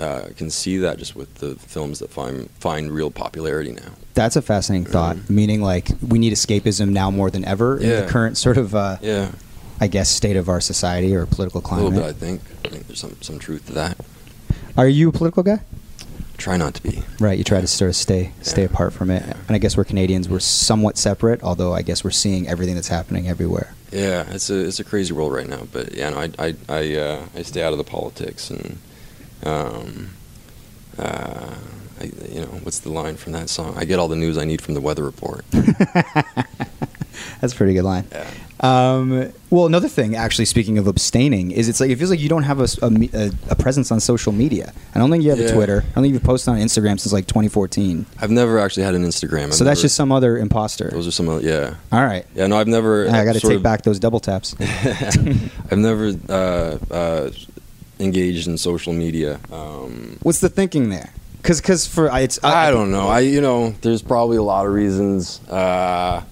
uh, can see that just with the films that find find real popularity now.
That's a fascinating thought. Meaning, like we need escapism now more than ever in the current sort of, uh,
Yeah,
I guess, state of our society or political climate.
a little bit. I think. I think there's some some truth to that.
Are you a political guy?
Try not to be.
Right. You try to sort of stay stay
Yeah.
apart from it.
Yeah.
And I guess we're Canadians. We're somewhat separate, although I guess we're seeing everything that's happening everywhere.
Yeah, it's a it's a crazy world right now. But yeah, no, I I I, uh, I stay out of the politics and um, uh, I, you know what's the line from that song? I get all the news I need from the weather report. [laughs]
That's a pretty good line.
Yeah.
Um, well, another thing, actually, speaking of abstaining, is it's like it feels like you don't have a, a a- presence on social media. I don't think you have a Twitter. I don't think you've posted on Instagram since like 2014.
I've never actually had an Instagram. I've
so that's
never-
just some other imposter.
Those are some. of- Yeah.
All right.
Yeah. No, I've never.
I got to take
of-
back those double taps. [laughs]
I've never uh, uh, engaged in social media. Um,
What's the thinking there? Because cause for I-
I don't know. I you know, there's probably a lot of reasons. Uh,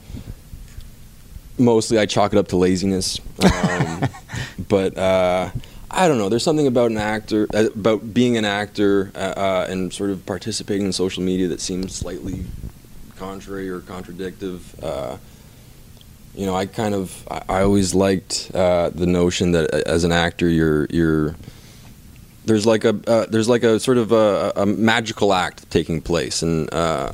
mostly, I chalk it up to laziness. Um, [laughs] but uh, I don't know. There's something about an actor, uh, about being an actor, uh, uh, and sort of participating in social media that seems slightly contrary or contradictive. Uh, you know, I kind of, I, I always liked uh, the notion that as an actor, you're, you're, there's like a, uh, there's like a sort of a, a magical act taking place, and uh,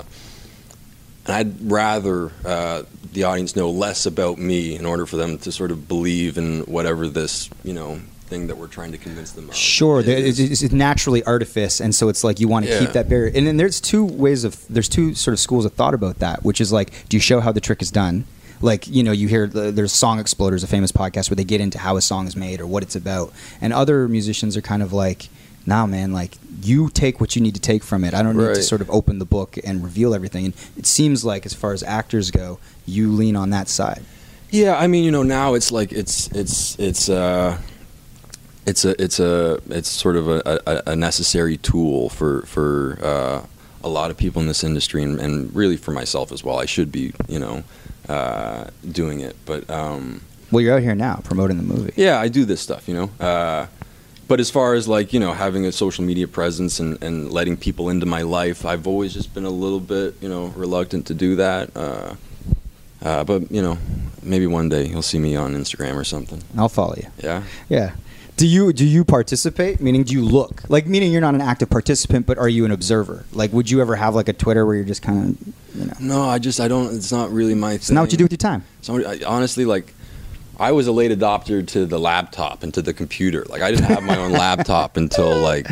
and I'd rather uh, the audience know less about me in order for them to sort of believe in whatever this, you know, thing that we're trying to convince them of.
Sure, there-
is.
it's, it's naturally artifice, and so it's like you want to
Yeah.
keep that barrier. And then there's two ways of there's two sort of schools of thought about that, which is like, do you show how the trick is done? Like you know, you hear the, there's Song Exploders, a famous podcast where they get into how a song is made or what it's about, and other musicians are kind of like, nah, man, like you take what you need to take from it. I don't need to sort of open the book and reveal everything. And it seems like, as far as actors go, you lean on that side.
Yeah, I mean, you know, now it's like it's it's it's uh it's a it's a it's sort of a, a, a necessary tool for for uh, a lot of people in this industry, and, and really for myself as well. I should be, you know, uh, doing it, but um,
Well, you're out here now promoting the movie.
yeah, I do this stuff, you know. But as far as like you know having a social media presence and, and letting people into my life, I've always just been a little bit you know reluctant to do that. Uh, uh, but you know, maybe one day you'll see me on Instagram or something.
I'll follow you.
Yeah.
Yeah. Do you do you participate? Meaning, do you look like? Meaning, you're not an active participant, but are you an observer? Like, would you ever have like a Twitter where you're just kind of, you know,
No, I just I don't. It's not really my.
it's not what you do with your time.
I, honestly, like, I was a late adopter to the laptop and to the computer. Like, I didn't have my own laptop until like,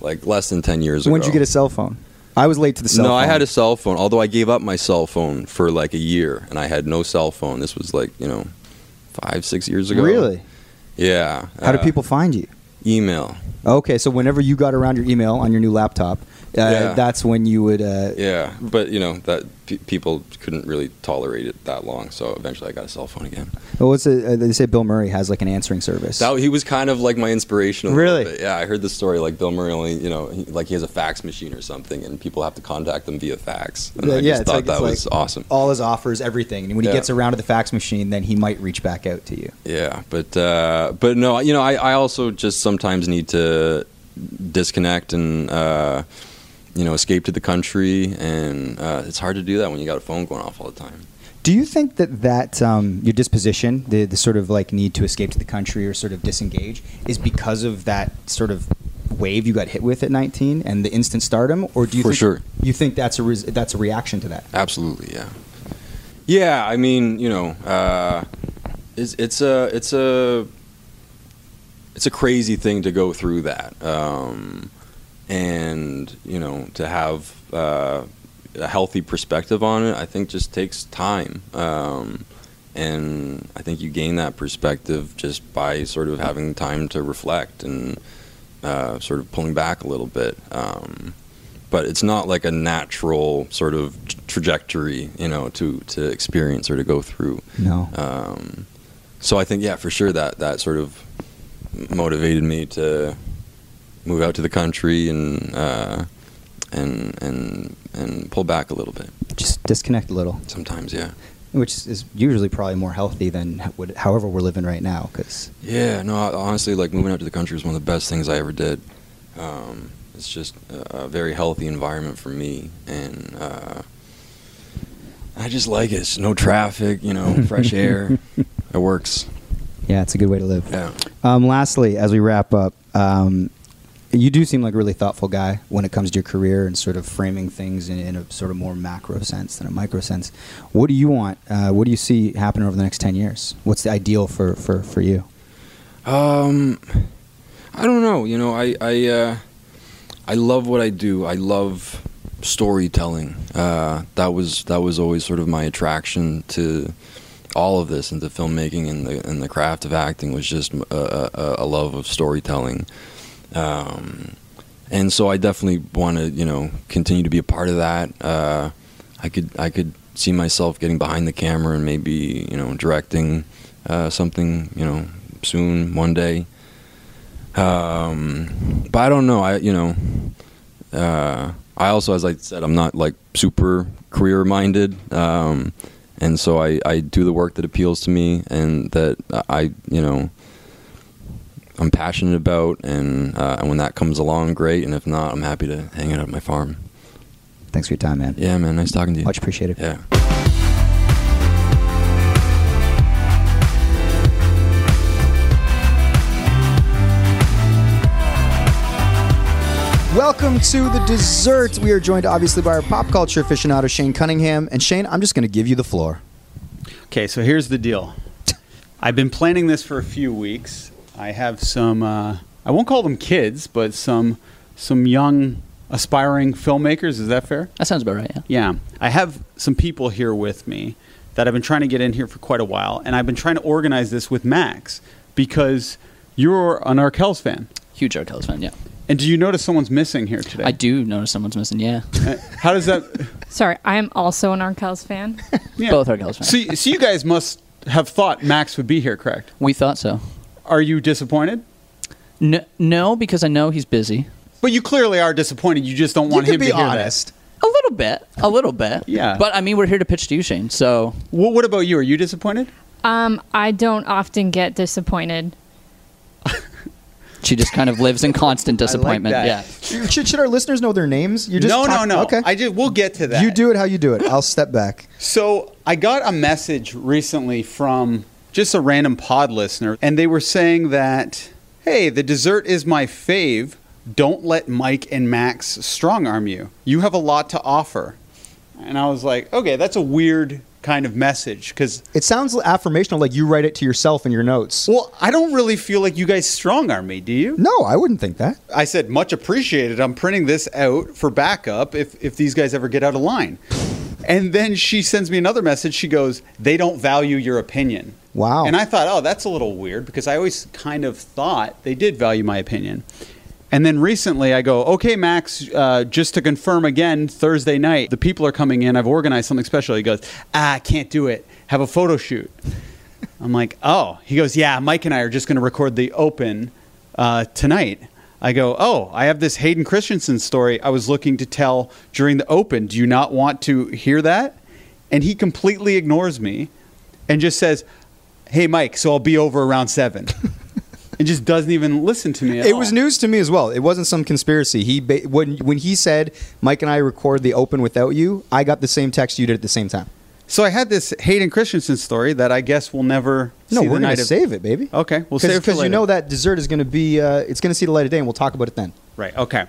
like less than ten years ago.
When did you get a cell phone? I was late to the cell phone.
no,
phone.
I had a cell phone. Although I gave up my cell phone for like a year, and I had no cell phone. This was like you know, five six years ago.
Really?
Yeah.
How do
uh,
people find you?
email?
Okay, so whenever you got around your email on your new laptop, uh, that's when you would. Uh,
Yeah, but you know that pe- people couldn't really tolerate it that long, so eventually I got a cell phone again.
What was it? Uh, they say Bill Murray has like an answering service.
That he was kind of like my inspiration.
Really?
Yeah, I heard the story. Like Bill Murray only, you know, he, like he has a fax machine or something, and people have to contact them via fax. And I just thought
like-
that was
like
awesome.
All his offers, everything, and when he
Yeah.
gets around to the fax machine, then he might reach back out to you.
Yeah, but uh, but no, you know, I, I also just sometimes need to disconnect and uh, you know escape to the country, and uh, it's hard to do that when you got a phone going off all the time.
Do you think that that um, your disposition, the, the sort of like need to escape to the country or sort of disengage, is because of that sort of wave you got hit with at 19 and the instant stardom, or do you
For
think,
sure.
you think that's a res- that's a reaction to that?
Absolutely, yeah. Yeah, I mean, you know, uh, it's it's a it's a it's a crazy thing to go through that, um, and you know, to have uh, a healthy perspective on it, I think just takes time. Um, and I think you gain that perspective just by sort of having time to reflect and uh, sort of pulling back a little bit. Um, but it's not like a natural sort of trajectory, you know, to to experience or to go through.
No.
Um, so I think, yeah, for sure that that sort of motivated me to move out to the country and uh, and and and pull back a little bit.
Just disconnect a little,
Sometimes, yeah.
which is usually probably more healthy than however we're living right now. Because
Yeah, no, honestly, like moving out to the country was one of the best things I ever did. Um, it's just a, a very healthy environment for me, and uh, I just like it. It's no traffic, you know, [laughs] fresh air. It works.
yeah, it's a good way to live.
Yeah.
Um, lastly, as we wrap up, um, you do seem like a really thoughtful guy when it comes to your career and sort of framing things in, in a sort of more macro sense than a micro sense. What do you want? Uh, what do you see happening over the next ten years? What's the ideal for for, for you?
Um, I don't know. You know, I I uh, I love what I do. I love storytelling. Uh, that was that was always sort of my attraction to all of this, into filmmaking and the and the craft of acting was just a, a, a love of storytelling. Um, and so I definitely want to, you know, continue to be a part of that. Uh, I could I could see myself getting behind the camera and maybe you know directing uh, something, you know, soon one day. Um, but I don't know. I you know, uh, I also, as I said, I'm not like super career minded. Um, and so I, I do the work that appeals to me and that I you know I'm passionate about, and uh, and when that comes along, great. And if not, I'm happy to hang it at my farm.
Thanks for your time, man.
Yeah, man. Nice talking to you.
Much appreciated.
Yeah.
Welcome to the dessert. We are joined obviously by our pop culture aficionado Shane Cunningham. And Shane, I'm just going to give you the floor.
Okay, so here's the deal. [laughs] I've been planning this for a few weeks. I have some uh, I won't call them kids, but some some young aspiring filmmakers, is that fair?
That sounds about right. Yeah.
Yeah. I have some people here with me that I've been trying to get in here for quite a while, and I've been trying to organize this with Max because you're an Arkells fan.
Huge Arkells fan. Yeah.
And do you notice someone's missing here today?
I do notice someone's missing. Yeah.
Uh, How does that? [laughs]
Sorry, I am also an Arkells fan.
Yeah.
Both Arkells fans.
So, so you guys must have thought Max would be here, correct?
we thought so.
Are you disappointed?
No, no, because I know he's busy.
But you clearly are disappointed. You just don't want
you
him
to be
to hear
honest.
A little bit. A little bit.
Yeah.
But I mean, we're here to pitch to you, Shane. So
that. What, what about you? Are you disappointed?
Um, I don't often get disappointed. [laughs]
she just kind of lives in constant [laughs] disappointment.
that.
yeah.
Should, should our listeners know their names? You just
no,
talk-
no, no.
Okay.
I just we'll get to that.
You do it how you do it. I'll step back.
So I got a message recently from just a random pod listener, and they were saying that, hey, the dessert is my fave. Don't let Mike and Max strong arm you. You have a lot to offer. And I was like, okay, that's a weird kind of message because,
It sounds affirmational, like you write it to yourself in your notes.
well, I don't really feel like you guys strong arm me, do you?
No, I wouldn't think that.
I said, much appreciated. I'm printing this out for backup if, if these guys ever get out of line. And then she sends me another message. She goes, they don't value your opinion.
Wow.
And I thought, oh, that's a little weird because I always kind of thought they did value my opinion. And then recently I go, okay, Max, uh, just to confirm again, Thursday night, the people are coming in. I've organized something special. He goes, ah, I can't do it. Have a photo shoot. I'm like, oh. He goes, yeah, Mike and I are just going to record the open uh, tonight. I go, oh, I have this Hayden Christensen story I was looking to tell during the open. Do you not want to hear that? And he completely ignores me and just says, hey, Mike, so I'll be over around seven. [laughs] and just doesn't even listen to me at
It
all.
was news to me as well. It wasn't some conspiracy. He ba- when when he said Mike and I record the open without you, I got the same text you did at the same time.
So I had this Hayden Christensen story that I guess we'll never
No,
see
we're gonna
of-
save it, baby.
Okay, we'll save it
because you
later.
know that dessert is gonna be uh, it's gonna see the light of day, and we'll talk about it then.
Right. Okay.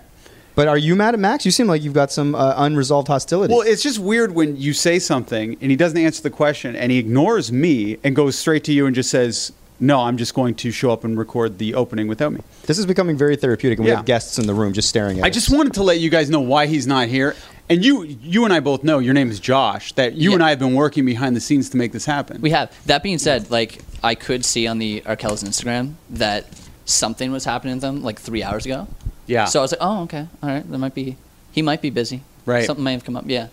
But are you mad at Max? You seem like you've got some uh, unresolved hostility.
Well, it's just weird when you say something and he doesn't answer the question and he ignores me and goes straight to you and just says, "No, I'm just going to show up and record the opening without me."
this is becoming very therapeutic, and we have guests in the room just staring at
I
us.
just wanted to let you guys know why he's not here. And you, you and I both know your name is Josh. That you
Yeah.
and I have been working behind the scenes to make this happen.
We have. That being said, like I could see on the Arkells Instagram that something was happening to them like three hours ago.
Yeah.
So I was like, oh, okay, all right. That might be. He might be busy.
Right.
Something may have come up. Yeah.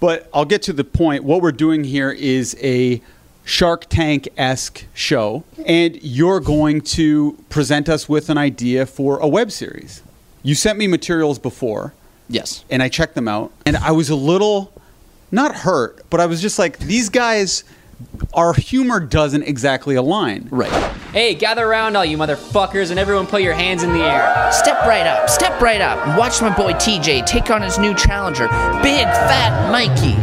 But I'll get to the point. What we're doing here is a Shark Tank esque show, and you're going to present us with an idea for a web series. You sent me materials before,
Yes.
and I checked them out, and I was a little not hurt, but I was just like, these guys, our humor doesn't exactly align.
Right.
Hey, gather around, all you motherfuckers, and everyone put your hands in the air.
Step right up, step right up, and watch my boy TJ take on his new challenger, Big Fat Mikey.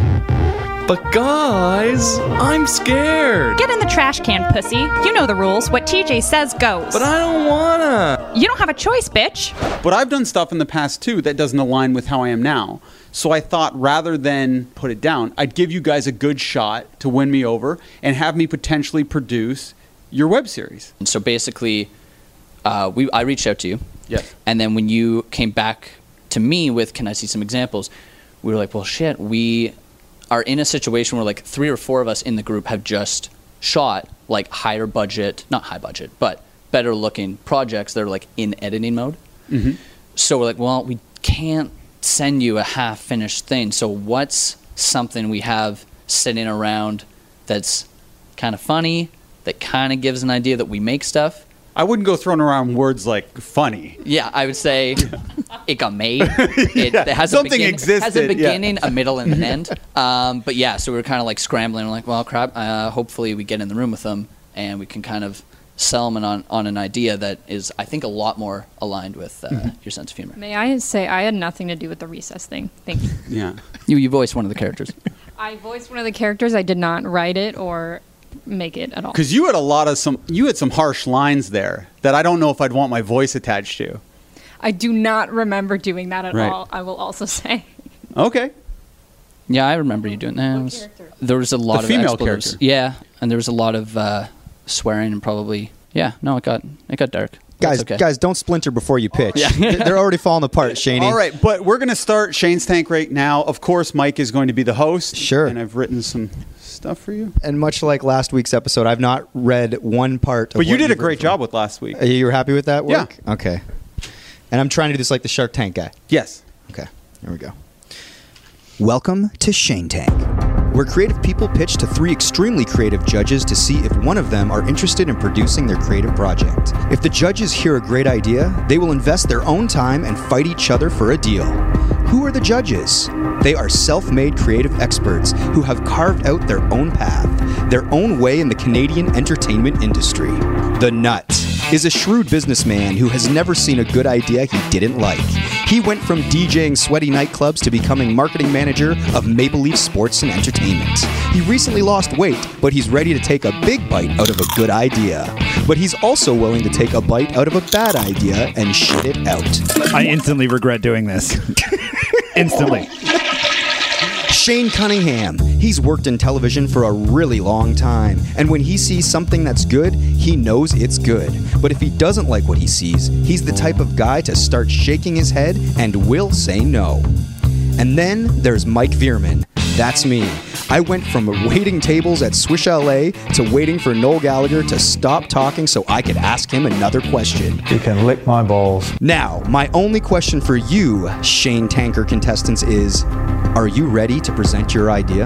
But guys, I'm scared.
Get in the trash can, pussy. You know the rules. What TJ says goes.
But I don't wanna.
you don't have a choice, bitch.
But I've done stuff in the past too that doesn't align with how I am now. So I thought rather than put it down, I'd give you guys a good shot to win me over and have me potentially produce your web series.
And so basically, uh, we I reached out to you.
Yes.
And then when you came back to me with, can I see some examples? We were like, well, shit, we are in a situation where like three or four of us in the group have just shot like higher budget, not high budget, but better looking projects that are like in editing mode. So we're like, well, we can't send you a half finished thing. So what's something we have sitting around that's kind of funny, that kind of gives an idea that we make stuff?
I wouldn't go throwing around words like funny.
Yeah, I would say [laughs] it got made. It, [laughs]
Yeah,
it has
something
a begin-
existed,
Has a
yeah.
beginning, a middle, and an [laughs] end. Um, but yeah, so we were kind of like scrambling. We're like, well, crap. Uh, hopefully, we get in the room with them and we can kind of sell them on on an idea that is, I think, a lot more aligned with uh,
Mm-hmm.
your sense of humor.
May I say I had nothing to do with the recess thing. Thank you.
Yeah.
You you voiced one of the characters.
I voiced one of the characters. I did not write it or make it at all.
Because you had a lot of some, you had some harsh lines there that I don't know if I'd want my voice attached to.
I do not remember doing that at
Right.
all. I will also [laughs] say.
Okay.
Yeah, I remember you doing that. Was- there was a lot
The
of
female
expletives.
character.
Yeah, and there was a lot of uh, swearing and probably yeah. No, it got it got dark.
Guys,
okay.
guys, don't splinter before you pitch.
Yeah.
They- They're already falling apart, [laughs] Shaney.
All right, but we're going to start Shane's Tank right now. Of course, Mike is going to be the host.
Sure.
And I've written some stuff for you.
And much like last week's episode, I've not read one part. Of
But you did a great job with last week.
Uh, You were happy with that
Yeah.
Okay. And I'm trying to do this like the Shark Tank guy.
Yes.
Okay, here we go. Welcome to Shane Tank, where creative people pitch to three extremely creative judges to see if one of them are interested in producing their creative project. If the judges hear a great idea, they will invest their own time and fight each other for a deal. Who are the judges? They are self made creative experts who have carved out their own path, their own way in the Canadian entertainment industry. The Nut is a shrewd businessman who has never seen a good idea he didn't like. He went from DJing sweaty nightclubs to becoming marketing manager of Maple Leaf Sports and Entertainment. He recently lost weight, but he's ready to take a big bite out of a good idea. But he's also willing to take a bite out of a bad idea and shit it out.
I instantly regret doing this. [laughs] instantly.
Shane Cunningham. He's worked in television for a really long time, and when he sees something that's good, he knows it's good. But if he doesn't like what he sees, he's the type of guy to start shaking his head and will say no. And then there's Mike Veerman. That's me. I went from waiting tables at Swish LA to waiting for Noel Gallagher to stop talking so I could ask him another question.
You can lick my balls.
Now, my only question for you, Shane Tanker contestants, is Are you ready to present your idea?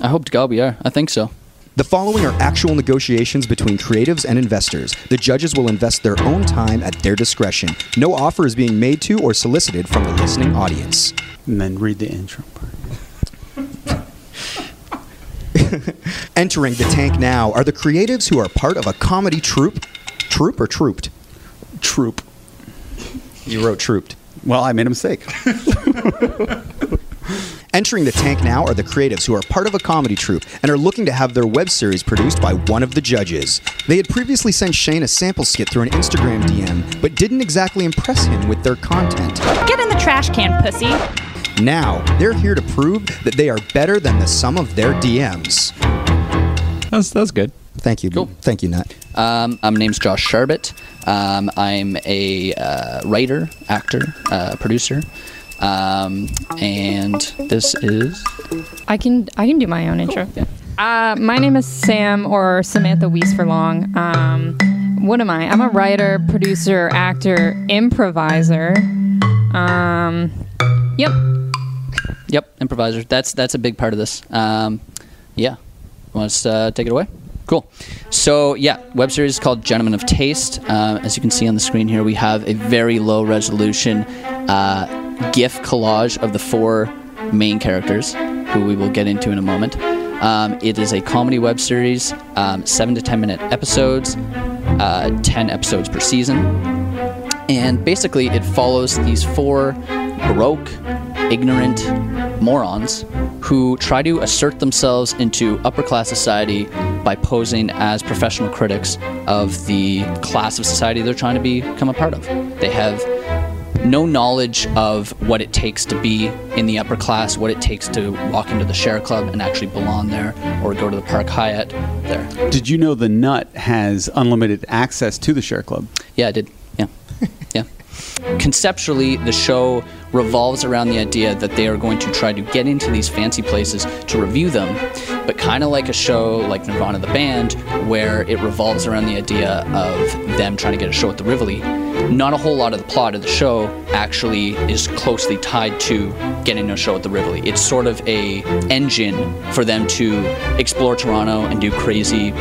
I hope to God we are. I think so.
The following are actual negotiations between creatives and investors. The judges will invest their own time at their discretion. No offer is being made to or solicited from the listening audience.
And then read the intro part. [laughs]
Entering the tank now are the creatives who are part of a comedy troupe. Troupe or trooped?
Troop.
You wrote trooped.
Well, I made a mistake. [laughs]
Entering the tank now are the creatives who are part of a comedy troupe and are looking to have their web series produced by one of the judges. They had previously sent Shane a sample skit through an Instagram DM, but didn't exactly impress him with their content.
Get in the trash can, pussy.
Now, they're here to prove that they are better than the sum of their DMs.
That's that's good.
Thank you. Cool. Thank you, Nat.
Um, my name's Josh Sharbit. Um, I'm a uh, writer, actor, uh, producer, um, and this is.
I can I can do my own intro. Uh, my name is Sam or Samantha Weiss for long. Um, what am I? I'm a writer, producer, actor, improviser. Um, yep.
Yep, improviser. That's that's a big part of this. Um, yeah, want to uh, take it away? Cool. So yeah, web series is called Gentlemen of Taste. Uh, as you can see on the screen here, we have a very low resolution uh, GIF collage of the four main characters, who we will get into in a moment. Um, it is a comedy web series, um, seven to ten minute episodes, uh, ten episodes per season, and basically it follows these four broke, ignorant morons who try to assert themselves into upper class society by posing as professional critics of the class of society they're trying to become a part of. They have no knowledge of what it takes to be in the upper class, what it takes to walk into the share club and actually belong there, or go to the Park Hyatt there.
Did you know the Nut has unlimited access to the Share Club?
Yeah, I did. Yeah. [laughs] yeah. Conceptually, the show revolves around the idea that they are going to try to get into these fancy places to review them, but kind of like a show like Nirvana the Band, where it revolves around the idea of them trying to get a show at the Rivoli. Not a whole lot of the plot of the show actually is closely tied to getting a show at the Rivoli. It's sort of a engine for them to explore Toronto and do crazy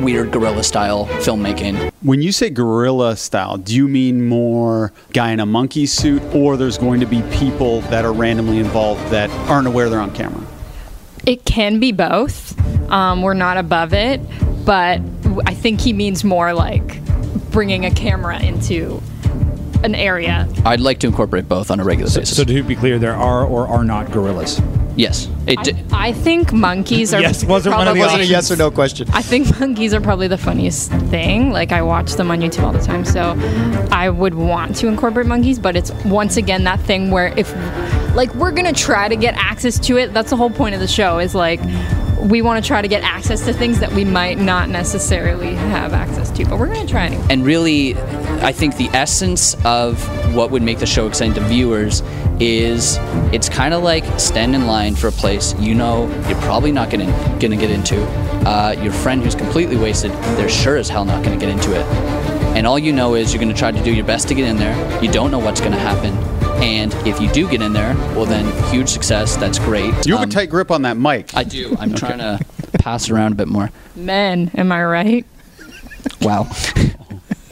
weird guerrilla style filmmaking.
When you say guerrilla style, do you mean more guy in a monkey suit, or there's going to be people that are randomly involved that aren't aware they're on camera?
It can be both. Um, we're not above it, but I think he means more like bringing a camera into an area.
I'd like to incorporate both on a regular
So,
basis.
so to be clear, there are or are not gorillas.
yes, it d-
I think monkeys are. [laughs]
Yes, wasn't one of the
probably-
Wasn't a yes or no question.
I think monkeys are probably the funniest thing. Like I watch them on YouTube all the time, so I would want to incorporate monkeys. But it's once again that thing where if, like, we're gonna try to get access to it. That's the whole point of the show. Is like we want to try to get access to things that we might not necessarily have access to, but we're gonna try anyway.
and really, I think the essence of what would make the show exciting to viewers is it's kind of like stand in line for a place you know you're probably not gonna gonna get into. Uh, your friend who's completely wasted, they're sure as hell not gonna get into it. And all you know is you're gonna try to do your best to get in there. You don't know what's gonna happen. And if you do get in there, well then huge success. That's great.
You have
Um,
a tight grip on that mic.
I do. I'm trying to pass around a bit more.
Men, am I right?
Wow.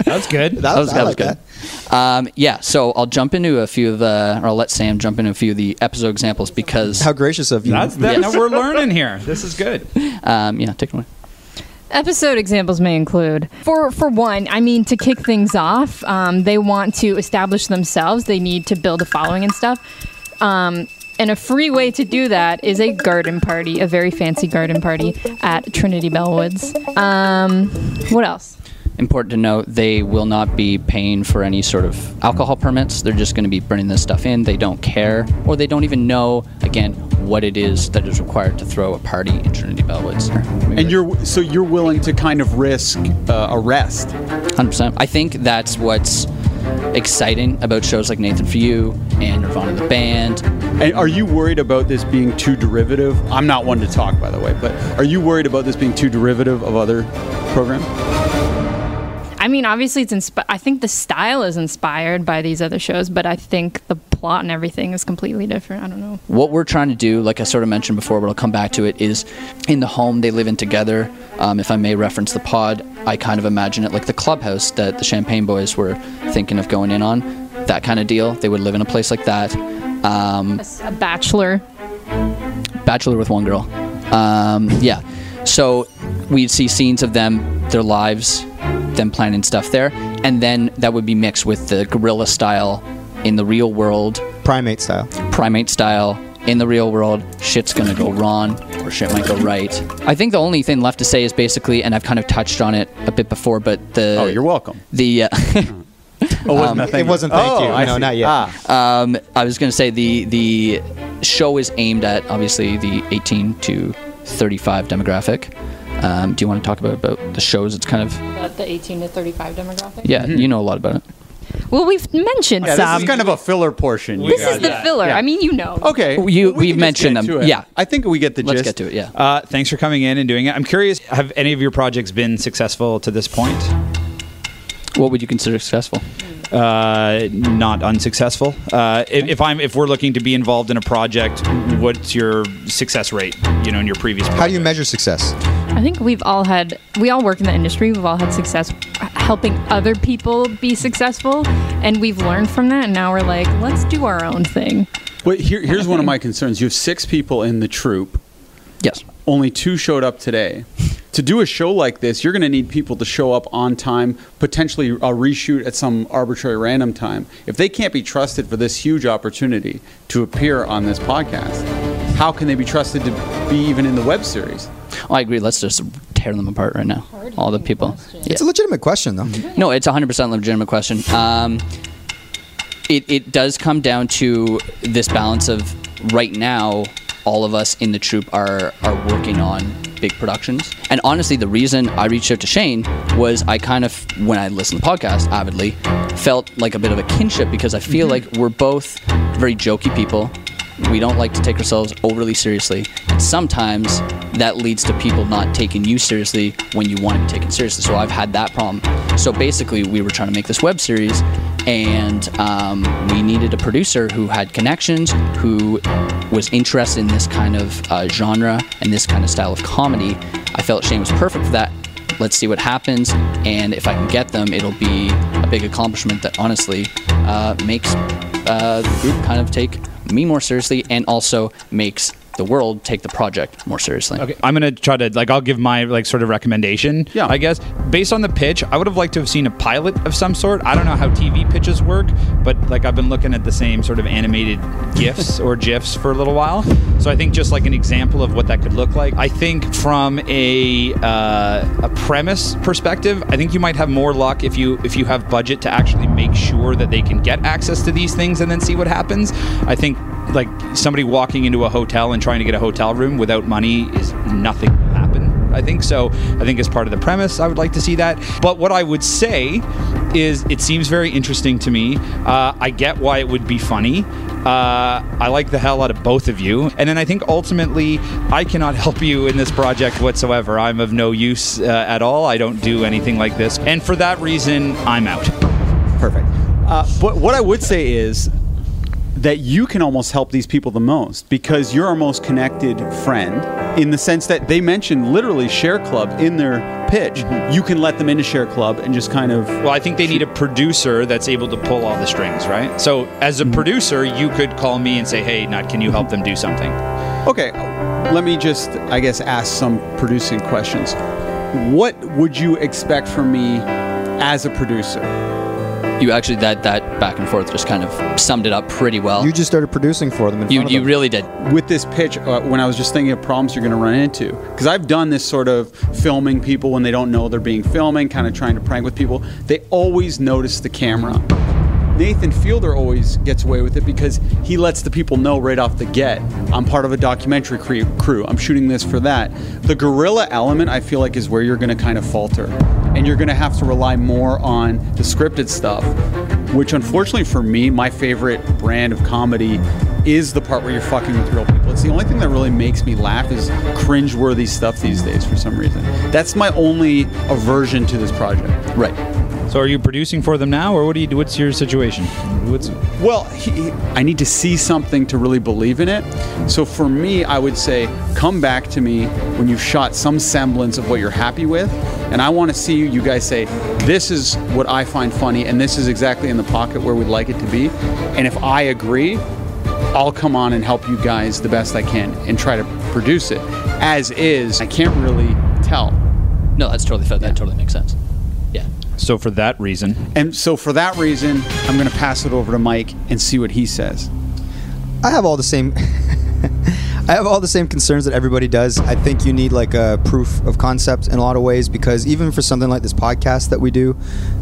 That's good.
That,
was-
I
that was
like
good. Um, yeah, so I'll jump into a few of the, or I'll let Sam jump into a few of the episode examples because,
How gracious of you.
That's that.
Yes.
Now we're learning here. This is good.
um, yeah, take it away.
Episode examples may include, for for one, I mean, to kick things off, um, they want to establish themselves. They need to build a following and stuff. Um, and a free way to do that is a garden party, a very fancy garden party at Trinity Bellwoods. Um, what else?
Important to note, they will not be paying for any sort of alcohol permits. They're just going to be bringing this stuff in. They don't care, or they don't even know, again, what it is that is required to throw a party in Trinity Bellwoods.
And you're so you're willing to kind of risk uh, arrest.
100%. I think that's what's exciting about shows like Nathan for You and Nirvana the Band
And are you worried about this being too derivative? I'm not one to talk, by the way, but are you worried about this being too derivative of other programs?
I mean, obviously, it's inspi- I think the style is inspired by these other shows, but I think the plot and everything is completely different. I don't know.
What we're trying to do, like I sort of mentioned before, but I'll come back to it, is in the home they live in together. Um, if I may reference the pod, I kind of imagine it like the clubhouse that the Champagne Boys were thinking of going in on. That kind of deal. They would live in a place like that. Um,
A bachelor.
bachelor with one girl. Um, yeah. So we'd see scenes of them, their lives, them planning stuff there, and then that would be mixed with the gorilla style in the real world,
primate style,
primate style in the real world. Shit's gonna go wrong, or shit might go right. I think the only thing left to say is basically, and I've kind of touched on it a bit before, but the
Oh, you're welcome.
The uh, [laughs]
Oh, wasn't that thank
it wasn't thank
Oh,
you.
I
no,
see.
not yet.
Ah.
um, I was going to say the the show is aimed at obviously the 18 to 35 demographic. Um, do you want to talk about about the shows? It's kind of
About the 18 to 35 demographic.
yeah, you know a lot about it.
Well, we've mentioned
Yeah,
some.
this is kind of a filler portion.
This is the filler. I mean, you know.
Okay.
You-
we
we've mentioned them. Yeah.
I think we get the
Let's
gist.
get to it. Yeah.
Uh, thanks for coming in and doing it. I'm curious, have any of your projects been successful to this point?
What would you consider successful?
Uh, not unsuccessful. Uh, if, if I'm if we're looking to be involved in a project, what's your success rate? You know, in your previous.
How do you measure success?
I think we've all had, we all work in the industry. We've all had success helping other people be successful. And we've learned from that. And now we're like, let's do our own thing.
But here, here's one of my concerns. You have six people in the troupe.
Yes.
Only two showed up today. To do a show like this, you're going to need people to show up on time, potentially a reshoot at some arbitrary random time. If they can't be trusted for this huge opportunity to appear on this podcast, how can they be trusted to be even in the web series?
I agree. Let's just tear them apart right now. All the people.
It's a legitimate question, though. [laughs]
No, it's hundred percent legitimate question. Um, it it does come down to this balance of right now, all of us in the troupe are are working on big productions. And honestly, the reason I reached out to Shane was I kind of, when I listened to the podcast avidly, felt like a bit of a kinship because I feel like we're both very jokey people. We don't like to take ourselves overly seriously. And sometimes that leads to people not taking you seriously when you want to be taken seriously. So I've had that problem. So basically, we were trying to make this web series, and um, we needed a producer who had connections, who was interested in this kind of uh, genre and this kind of style of comedy. I felt Shane was perfect for that. Let's see what happens, and if I can get them, it'll be a big accomplishment that honestly uh, makes uh, the group kind of take me more seriously, and also makes the world take the project more seriously.
Okay, I'm gonna try to like I'll give my like sort of recommendation. Yeah, I guess based on the pitch, I would have liked to have seen a pilot of some sort. I don't know how TV pitches work, but like I've been looking at the same sort of animated [laughs] gifs or gifs for a little while. So I think just like an example of what that could look like. I think from a uh, a premise perspective, I think you might have more luck if you if you have budget to actually make sure that they can get access to these things and then see what happens. I think like somebody walking into a hotel and trying to get a hotel room without money is nothing will happen. I think so. I think as part of the premise, I would like to see that. But what I would say is, it seems very interesting to me. Uh, I get why it would be funny. Uh, I like the hell out of both of you. And then I think ultimately, I cannot [laughs] help you in this project whatsoever. I'm of no use uh, at all. I don't do anything like this. And for that reason, I'm out.
Perfect. Uh, but what I would say is that you can almost help these people the most because you're our most connected friend in the sense that they mentioned literally share club in their pitch. Mm-hmm. You can let them into share club and just kind of
Well, I think they need a producer that's able to pull all the strings, right? So, as a mm-hmm. producer, you could call me and say, "Hey, Nut, can you help them do something?"
okay let me just i guess ask some producing questions. What would you expect from me as a producer
You actually that that back and forth just kind of summed it up pretty well.
You just started producing for them. In
You
front of
you
them.
really did.
with this pitch uh, when I was just thinking of problems you're going to run into because I've done this sort of filming people when they don't know they're being filming, kind of trying to prank with people. They always notice the camera. Nathan Fielder always gets away with it because he lets the people know right off the get. I'm part of a documentary crew. I'm shooting this for that. The guerrilla element, I feel like, is where you're going to kind of falter, and you're going to have to rely more on the scripted stuff. which unfortunately for me, my favorite brand of comedy is the part where you're fucking with real people. It's the only thing that really makes me laugh is cringe-worthy stuff these days for some reason. That's my only aversion to this project.
Right.
So are you producing for them now, or what do you? What's your situation? What's
Well, he, he- I need to see something to really believe in it. So for me, I would say, come back to me when you've shot some semblance of what you're happy with, and I want to see you guys say, this is what I find funny, and this is exactly in the pocket where we'd like it to be. And if I agree, I'll come on and help you guys the best I can and try to produce it. As is, I can't really tell.
No, that's totally fair. That totally makes sense. Yeah.
So for that reason,
And so for that reason, I'm going to pass it over to Mike and see what he says.
I have all the same. [laughs] I have all the same concerns that everybody does. I think you need like a proof of concept in a lot of ways because even for something like this podcast that we do,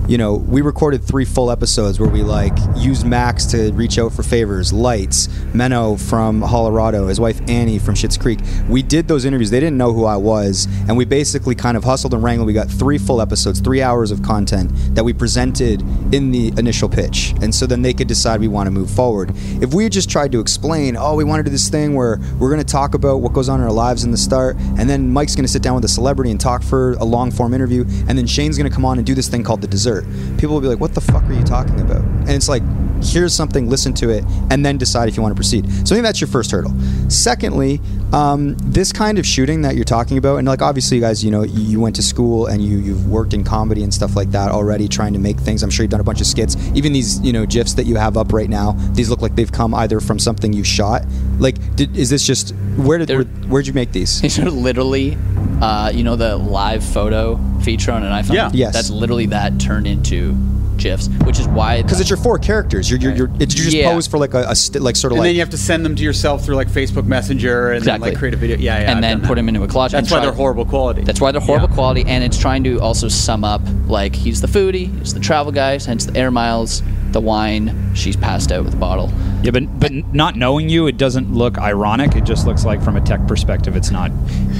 you know, we recorded three full episodes where we like used Max to reach out for favors, Lights, Menno from Hollerado, his wife Annie from Schitt's Creek. We did those interviews. They didn't know who I was, and we basically kind of hustled and wrangled. We got three full episodes, three hours of content that we presented in the initial pitch, and so then they could decide we want to move forward. If we just tried to explain, oh, we want to do this thing where we're going to talk about what goes on in our lives in the start, and then Mike's going to sit down with a celebrity and talk for a long form interview, and then Shane's going to come on and do this thing called the dessert. People will be like, what the fuck are you talking about? And it's like, here's something, listen to it, and then decide if you want to proceed. So I think that's your first hurdle. Secondly, um, this kind of shooting that you're talking about, and like obviously you guys, you know, you, went to school and you you've worked in comedy and stuff like that already, trying to make things. I'm sure you've done a bunch of skits. Even these, you know, gifs that you have up right now, these look like they've come either from something you shot. Like, did, is this just where did where, where'd you make these? [laughs]
These are literally, uh, you know, the live photo feature on an iPhone.
Yeah. Yes.
That's literally that turned into gifs, which is why
Because it's your four characters. You're you're, you're it's, you just
Yeah.
pose for like a, a st- like sort of
and
like
then you have to send them to yourself through like Facebook Messenger and
Exactly.
then like create a video. Yeah, yeah.
and
I've
then put
that.
them into a collage.
That's
and
why
try-
they're horrible quality.
That's why they're horrible quality, and it's trying to also sum up like he's the foodie, he's the travel guy, hence the air miles, the wine. She's passed out with a bottle.
Yeah, but but not knowing you, it doesn't look ironic. It just looks like from a tech perspective, it's not.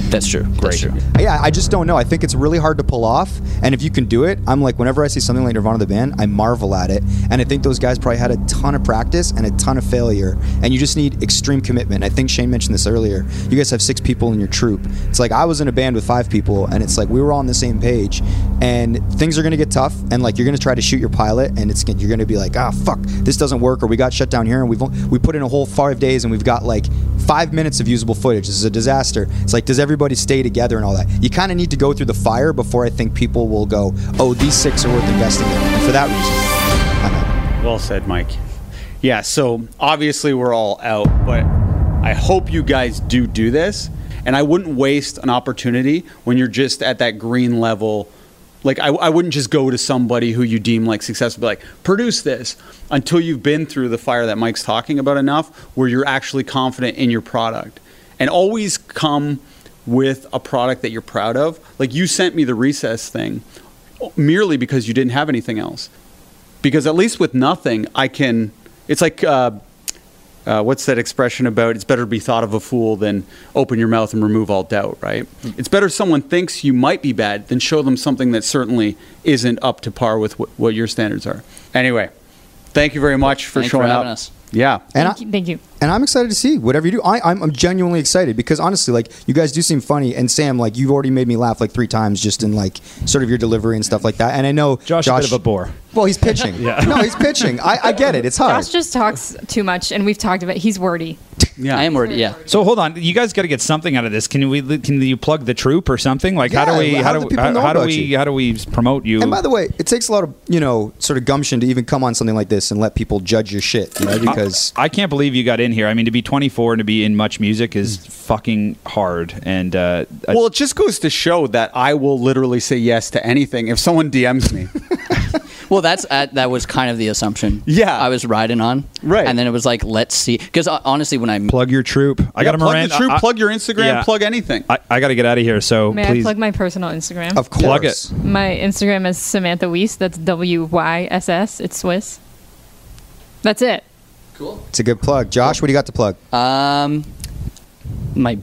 That's true.
Great.
That's true.
Yeah, I just don't know. I think it's really hard to pull off. And if you can do it, I'm like, whenever I see something like Nirvana the band, I marvel at it. And I think those guys probably had a ton of practice and a ton of failure. And you just need extreme commitment. I think Shane mentioned this earlier. You guys have six people in your troop. It's like I was in a band with five people, and it's like we were all on the same page. And things are going to get tough. And like you're going to try to shoot your pilot, and it's you're going to be like, ah, fuck, this doesn't work, or we got shut down here, and we've we put in a whole five days, and we've got like five minutes of usable footage. This is a disaster. It's like, does everybody stay together and all that? You kind of need to go through the fire before I think people will go, oh, these six are worth investing in. And for that reason, I'm out.
Well said, Mike. Yeah, so obviously we're all out, but I hope you guys do do this. And I wouldn't waste an opportunity when you're just at that green level. Like, I, I wouldn't just go to somebody who you deem like successful, like, produce this until you've been through the fire that Mike's talking about enough where you're actually confident in your product. And always come with a product that you're proud of. Like, you sent me the recess thing merely because you didn't have anything else because at least with nothing, I can. It's like uh, uh, what's that expression about? It's better to be thought of a fool than open your mouth and remove all doubt, right? It's better someone thinks you might be bad than show them something that certainly isn't up to par with wh- what your standards are. Anyway, thank you very much for
Thanks for
showing
having
up.
us.
Yeah,
And
Thank
I,
you. Thank you.
And I'm excited to see whatever you do. I, I'm, I'm genuinely excited because honestly, like you guys do seem funny, and Sam, like you've already made me laugh like three times just in like sort of your delivery and stuff like that. And I know
Josh, a bit of a bore.
Well, he's pitching. [laughs]
Yeah.
No, he's pitching. I, I get it. It's hard.
Josh just talks too much, and we've talked about. He's wordy. [laughs]
yeah.
I am worried. Yeah.
So hold on, you guys got to get something out of this. Can we? Can you plug the troop or something? Like how do we?
how
How
do
do
the people
how,
know
how do we?
you?
How do we promote you?
And by the way, it takes a lot of you know sort of gumption to even come on something like this and let people judge your shit. You know, because
I can't believe you got in here. I mean, to be 24 and to be in MuchMusic is fucking hard. And uh, I-
Well, it just goes to show that I will literally say yes to anything if someone DMs me. [laughs]
Well, that's uh, that was kind of the assumption.
Yeah.
I was riding on.
Right.
And then it was like, let's see, because uh, honestly, when I
plug your troop. I
Yeah,
got a
plug
Miranda.
the troop,
I-
plug your Instagram,
yeah.
plug anything.
I, I got to get out of here. So
May
please
I plug my personal Instagram?
of course,
Plug it.
My Instagram is Samantha Weiss. That's W Y S S. It's Swiss. That's it.
It's a good plug. Josh, what do you got to plug?
um, my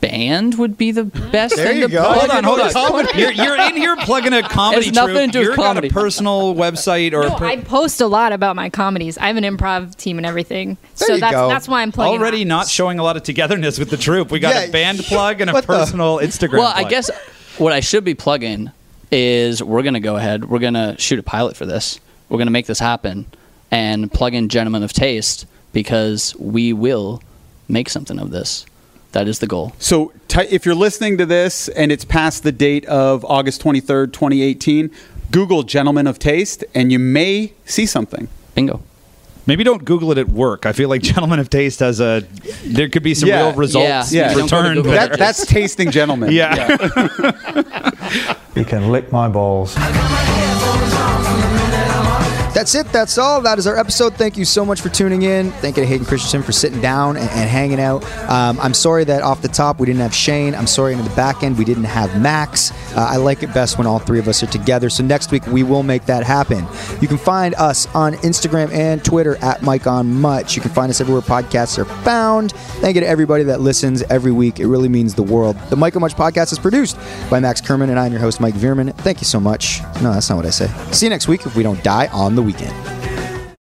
band would be the best.
There
thing
you
to
go.
plug
Hold on, hold on. You're, you're in here plugging a comedy
Has nothing
troupe.
to do with
You're got a personal website or
No,
per-
I post a lot about my comedies. I have an improv team and everything.
There
so
you
that's
go.
that's why I'm plugging.
already
that.
not showing a lot of togetherness with the troupe. We got
Yeah,
a band plug and a
what the-
personal Instagram.
Well, I guess what I should be plugging is we're gonna go ahead. We're gonna shoot a pilot for this. We're gonna make this happen and plug in Gentlemen of Taste because we will make something of this. That is the goal.
So, ty if you're listening to this and it's past the date of August 23rd, 2018, Google Gentlemen of Taste and you may see something.
Bingo.
Maybe don't Google it at work. I feel like [laughs] Gentlemen of Taste has a. There could be some
Yeah.
real results
Yeah. Yeah. Don't to
returned
That, that's tasting gentlemen. [laughs]
yeah.
You can lick my balls. [laughs]
That's it. That's all. That is our episode. Thank you so much for tuning in. Thank you to Hayden Christensen for sitting down and, and hanging out. Um, I'm sorry that off the top we didn't have Shane. I'm sorry in the back end we didn't have Max. Uh, I like it best when all three of us are together. So next week we will make that happen. You can find us on Instagram and Twitter at Mike on Much. You can find us everywhere podcasts are found. Thank you to everybody that listens every week. It really means the world. The Mike on Much podcast is produced by Max Kerman and I'm your host Mike Veerman. Thank you so much. No, that's not what I say. See you next week if we don't die on the weekend.